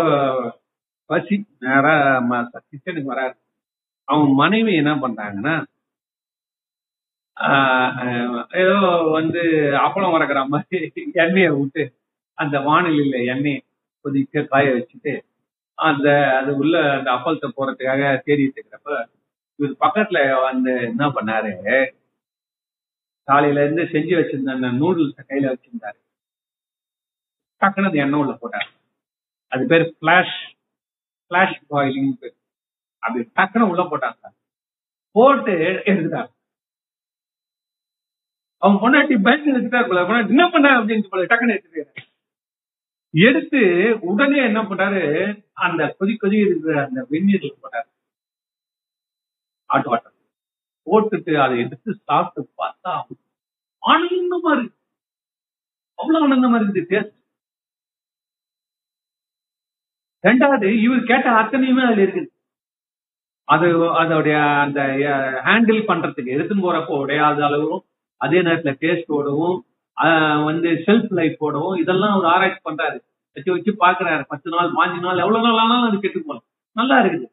பசி நேரா கிச்சனுக்கு வராரு. அவங்க மனைவி என்ன பண்றாங்கன்னா ஆஹ் ஏதோ வந்து அப்பளம் வறக்கிற மாதிரி எண்ணெயை விட்டு அந்த வானிலையில எண்ணெயை கொதிக்க காய வச்சுட்டு அந்த அது உள்ள அந்த அப்பளத்தை போறதுக்காக தேடிட்டு இருக்கிறப்ப இவர் பக்கத்துல வந்து என்ன பண்ணாரு? காலையில இருந்து செஞ்சு வச்சிருந்த அந்த நூடுல்ஸ கையில வச்சிருந்தாரு. டக்குனு அந்த எண்ணெய் உள்ள போட்டாரு. அது பேர் பிளாஷ் பிளாஷ் பாயிலிங் அப்படி டக்குனு உள்ள போட்டாங்க. சார் போட்டு எடுத்துட்டாங்க. அவன் பொண்டாட்டி பயந்து எடுத்துட்டாரு போல என்ன பண்ண அப்படின்னு போல டக்குன்னு எடுத்துட்டு எடுத்து உடனே என்ன பண்ணாரு அந்த கொதி கொதி இருக்கிற அந்த வெந்நீர்ல போட்டாரு. ஆட்டு வாட்டர் போட்டுட்டு அதை எடுத்து சாப்பிட்டு பார்த்தா ஆனந்தமா இருக்கு. அவ்வளவு ஆனந்தமா இருக்குது டேஸ்ட் ரெண்டாவது இவர் கேட்ட அத்தனையுமே அதுல இருக்குது. அது அதோடைய அந்த ஹேண்டில் பண்றதுக்கு எடுத்துன்னு போறப்போ உடையாத அளவும் அதே நேரத்துல டேஸ்டோடவும் வந்து செல்ஃப் லைஃபோடவும் இதெல்லாம் அவர் ஆராய்ச்சி பண்றாரு. வச்சு வச்சு பாக்குறாரு. பத்து நாள் பாஞ்சு நாள் எவ்வளவு நாள் ஆனாலும் அது கெட்டு போகலாம் நல்லா இருக்குது.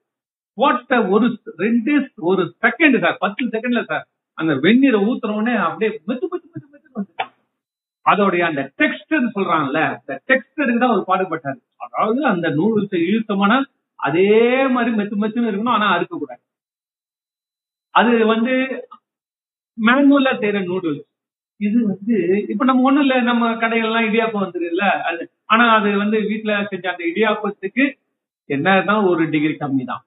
போட்ட ஒரு ரெண்டு ஒரு செகண்ட் சார் பத்து செகண்ட்ல சார் அந்த வெந்நீரை ஊத்துற உடனே அப்படியே மெத்து மெத்து மெத்து மெத்து வந்து அதோடைய அந்த டெக்ஸ்டர் சொல்றாங்கல்ல அந்த டெக்ஸ்டருக்கு தான் அவர் பாடுபட்டாரு. அதாவது அந்த நூடுல்ஸை இழுத்தமான அதே மாதிரி மெத்து மெத்துன்னு இருக்கணும் ஆனா அறுக்கக்கூடாது அது வந்து மேனுவலா செய்யற நூடுல்ஸ் இது வந்து இப்ப நம்ம ஒண்ணும் இல்ல நம்ம கடைகள்லாம் இடியாப்பம் வந்துருதுல்ல அது ஆனா அது வந்து வீட்டுல செஞ்ச அந்த இடியாப்பத்துக்கு என்ன இருந்தாலும் ஒரு டிகிரி கம்மி தான்.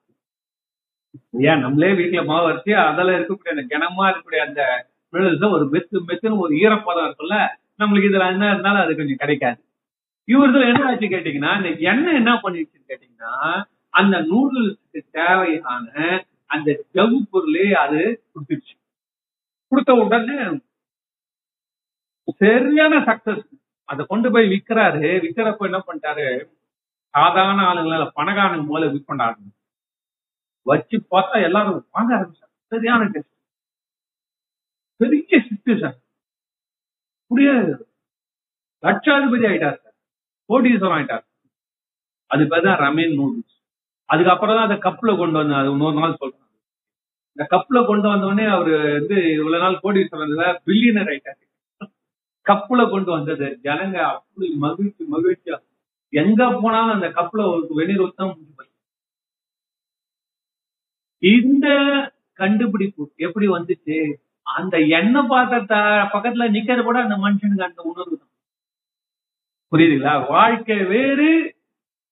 ஏன் நம்மளே வீட்டுல மாவு அரைச்சி அதில் இருக்கக்கூடிய அந்த கனமா இருக்கக்கூடிய அந்த நூடுல்ஸ் ஒரு மெத்து மெத்துன்னு ஒரு ஈரப்பதம் இருக்குல்ல நம்மளுக்கு இதுல என்ன இருந்தாலும் அது கொஞ்சம் கிடைக்காது. இவர்கள் என்ன ஆச்சு கேட்டீங்கன்னா இந்த எண்ணெய் என்ன பண்ணிடுச்சுன்னு கேட்டீங்கன்னா அந்த நூடுல்ஸுக்கு தேவையான அந்த ஜவு பொருளே அது கொடுத்துருச்சு கொடுத்த உடனே சரியான சக்சஸ் அதை கொண்டு போய் விற்கிறாரு விற்கிறப்ப என்ன பண்ணிட்டாரு? சாதாரண ஆளுங்களால பணக்காரனுக்கு மூல விற்கொண்டாரு வச்சு பார்த்தா எல்லாரும் வாங்க ஆரம்பிச்சாங்க. சரியான டெஸ்ட் பெரிய சுச்சுவேஷன் சார் புரியாது. லட்சாதிபதி ஆயிட்டார் சார். கோடீஸ்வரம் ஆயிட்டார். அது பேர் தான் ரமேன் நூடுல்ஸ். அதுக்கப்புறம் தான் அதை கப்ல கொண்டு வந்தேன். அது இன்னொரு நாள் சொல்றாங்க இந்த கப்ல கொண்டு வந்த உடனே அவரு வந்து இவ்வளவு நாள் கோடீஸ்வரன் பில்லியனர் ஆயிட்டாரு. கப்புல கொண்டு வந்தது. ஜனங்க அப்படி மகிழ்ச்சி மகிழ்ச்சியா. எங்க போனாலும் அந்த கப்புல ஒரு வெந்நீர் ஊத்தம் இந்த கண்டுபிடிப்பு எப்படி வந்துச்சு? அந்த எண்ணெய் பாத்திரத்தை பக்கத்துல நிக்கிறது கூட அந்த மனுஷனுக்கு அந்த உணர்வு தான். புரியுதுங்களா? வாழ்க்கை வேறு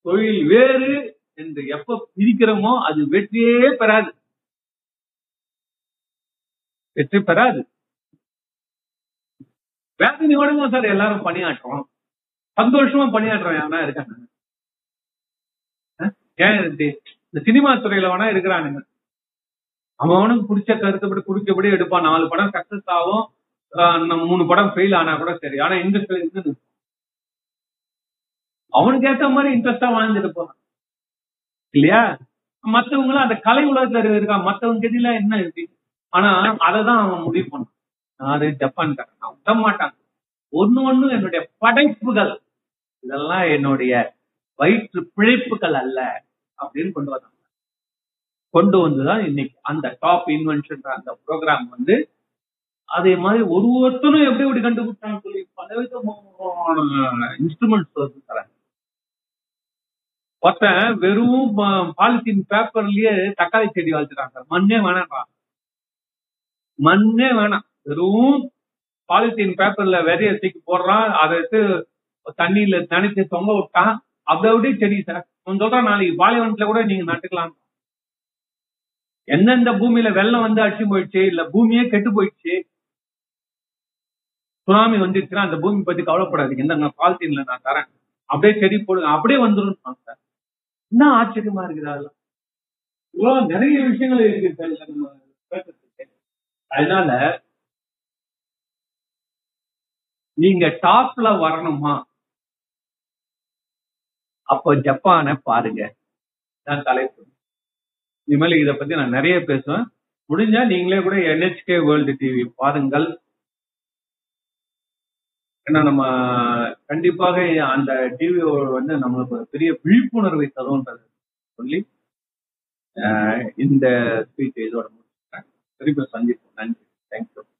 தொழில் வேறு என்று எப்ப பிரிக்கிறோமோ அது வெற்றியே பெறாது. வெற்றி பெறாது. வேதனையோட சார் எல்லாரும் பணியாற்றுறோம் சந்தோஷமா பணியாற்றோம் யாரா இருக்காங்க? ஏன் இந்த சினிமா துறையில வேணா இருக்கிறானுங்க. அவனுக்கு பிடிச்ச கருத்துப்படி குடிச்சபடி எடுப்பான். நாலு படம் சக்சஸ் ஆகும். நம்ம மூணு படம் ஃபெயில் ஆனா கூட சரி. ஆனா இன்ட்ரெஸ்ட் அவனுக்கு ஏத்த மாதிரி இன்ட்ரெஸ்டா வாழ்ந்துட்டு போறான் இல்லையா? மத்தவங்களும் அந்த கலை உலகத்துல இருக்கா? மத்தவங்க கதியில என்ன இருக்கு? ஆனா அததான் அவன் முடிவு பண்ணான். யாரு ஜப்பான்காரன். நான் விட மாட்டான். ஒன்னு ஒண்ணு என்னுடைய படைப்புகள். இதெல்லாம் என்னுடைய வயிற்று பிழைப்புகள் அல்ல அப்படின்னு கொண்டு வந்தாங்க கொண்டு வந்துதான் இன்னைக்கு அந்த டாப் இன்வென்ஷன் அந்த ப்ரோக்ராம் வந்து அதே மாதிரி ஒரு ஒருத்தரும் எப்படி எப்படி கண்டுபிடிச்சான்னு சொல்லி பல விதமான இன்ஸ்ட்ருமெண்ட்ஸ் வந்து தராங்க. ஒருத்தன் வெறும் பாலித்தீன் பேப்பர்லயே தக்காளி செடி வளர்த்துறாங்க மண்ணே வேணாம் மண்ணே வேணாம். வெறும் பாலித்தீன் பேப்பர்ல விதைய தூக்கி போடுறான். அதை எடுத்து தண்ணியில நனைச்சு தொங்க விட்டான். அதை அப்படியே செடி சார். கொஞ்சம் சொல்றான் நாளைக்கு பாலைவனத்துல கூட நீங்க நட்டுக்கலாம் எந்தெந்த பூமியில வெள்ளம் வந்து அடிச்சு போயிடுச்சு இல்ல பூமியே கெட்டு போயிடுச்சு சுனாமி வந்துருச்சுன்னா அந்த பூமி பத்தி கவலைப்படாதீங்க. இந்த பாலித்தீன்ல நான் தரேன். அப்படியே செடி போடுங்க அப்படியே வந்துடும் சார். என்ன ஆச்சரியமா இருக்குது அதெல்லாம் இவ்வளவு நிறைய விஷயங்கள் இருக்கு நம்ம பேசுறதுக்கு. அதனால நீங்க டாப்ல வரணுமா? அப்போ ஜப்பானை பாருங்க. நான் தலைப்பு. இனிமேல் இதை பத்தி நான் நிறைய பேசுவேன். முடிஞ்சா நீங்களே கூட என்ஹெச்கே வேர்ல்டு டிவி பாருங்கள். ஏன்னா நம்ம கண்டிப்பாக அந்த டிவி வந்து நம்மளுக்கு ஒரு பெரிய விழிப்புணர்வை தரும்ன்றது சொல்லி இந்த ஸ்பீச் இதோட முடிச்சுக்கிறேன். திருப்பி சந்திப்போம்.